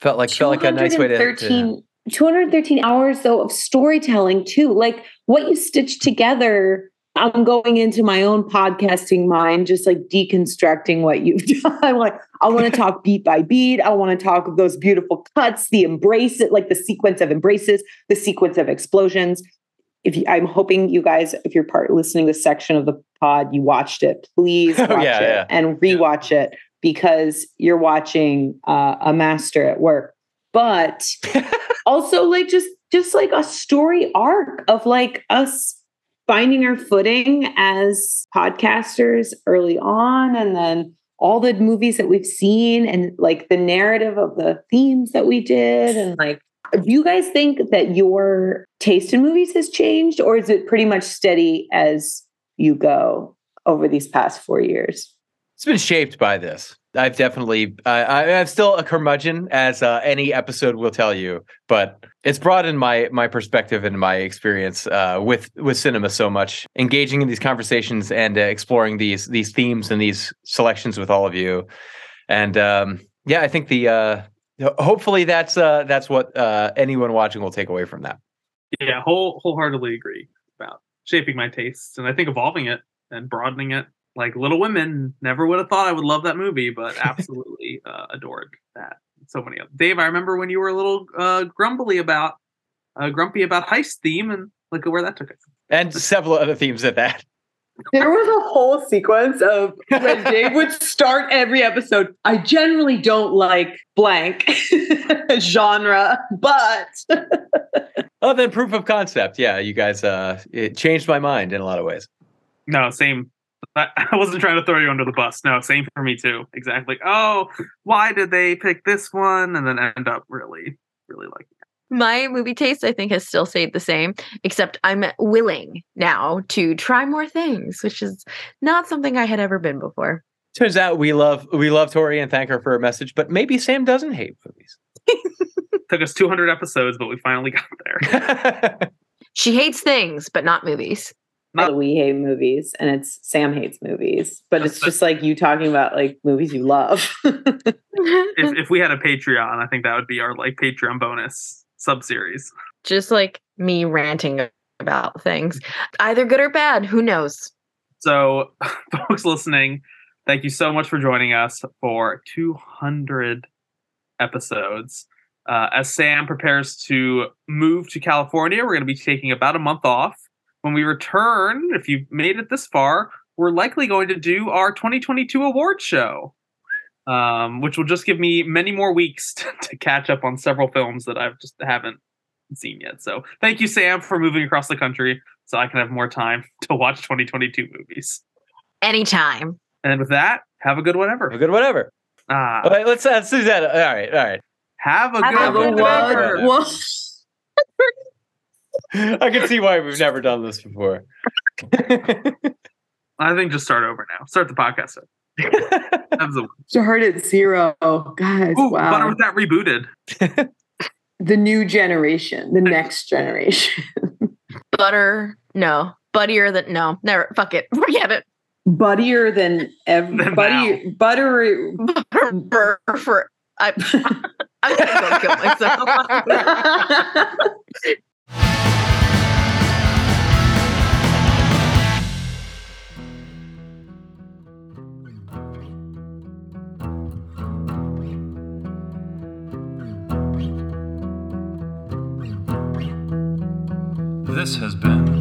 felt like felt like a nice way to- to 213 213 hours though of storytelling too like what you stitch together i'm going into my own podcasting mind just like deconstructing what you've [LAUGHS] done. Like i want to talk beat by beat. I want to talk of those beautiful cuts the embrace it like the sequence of embraces the sequence of explosions. If you, i'm hoping you guys if you're part listening to this section of the pod you watched it please [LAUGHS] Oh, watch yeah, it yeah. and rewatch it because you're watching uh, a master at work. But [LAUGHS] also like just just like a story arc of like us finding our footing as podcasters early on and then all the movies that we've seen and like the narrative of the themes that we did and like Do you guys think that your taste in movies has changed, or is it pretty much steady as you go over these past four years? It's been shaped by this. I've definitely, I, I, I'm still a curmudgeon, as uh, any episode will tell you, but it's broadened my my perspective and my experience uh, with with cinema so much. Engaging in these conversations and uh, exploring these these themes and these selections with all of you, and um, yeah, I think the uh, hopefully that's uh, that's what uh, anyone watching will take away from that. Yeah, whole wholeheartedly agree about shaping my tastes and I think evolving it and broadening it. Like Little Women, never would have thought I would love that movie, but [LAUGHS] absolutely uh, adored that. So many of Dave, I remember when you were a little uh, grumbly about uh, grumpy about heist theme, and look at where that took us. And several other themes at that. There was a whole sequence of when [LAUGHS] Dave would start every episode. I generally don't like blank [LAUGHS] genre, but [LAUGHS] other then proof of concept. Yeah, you guys, uh, it changed my mind in a lot of ways. No, same. I [LAUGHS] I wasn't trying to throw you under the bus. No, same for me too. Exactly. Oh, why did they pick this one and then end up really, really liking it? My movie taste, I think, has still stayed the same, except I'm willing now to try more things, which is not something I had ever been before. Turns out we love we love Tori and thank her for her message, but maybe Sam doesn't hate movies. [LAUGHS] Took us 200 episodes, but we finally got there. [LAUGHS] She hates things, but not movies. Not- we hate movies, and it's Sam hates movies. But it's just like you talking about like movies you love. if, [LAUGHS] if we had a Patreon, I think that would be our like Patreon bonus sub series. Just like me ranting about things, either good or bad. Who knows? So, [LAUGHS] folks listening, thank you so much for joining us for 200 episodes. Uh, as Sam prepares to move to California, we're going to be taking about a month off. When we return, if you've made it this far, we're likely going to do our 2022 award show, um, which will just give me many more weeks to, [LAUGHS] to catch up on several films that I've just haven't seen yet. So, thank you, Sam, for moving across the country so I can have more time [LAUGHS] to watch 2022 movies. Anytime. And with that, have a good whatever. A good whatever. Ah, All right, let's uh, let's do that. All right, all right. have a Have good a good whatever. [LAUGHS] Well, [LAUGHS] I can see why we've never done this before. [LAUGHS] I think just start over now. Start the podcast. over. [LAUGHS] Have the- start at zero, guys. Ooh, wow, Butter with That rebooted. the new generation, the next generation. Butter. No. Buddier than no. Never. Fuck it. Forget it. Buttier than ever. Than Buttier, buttery. Butter for. I, I'm gonna go kill myself. This has been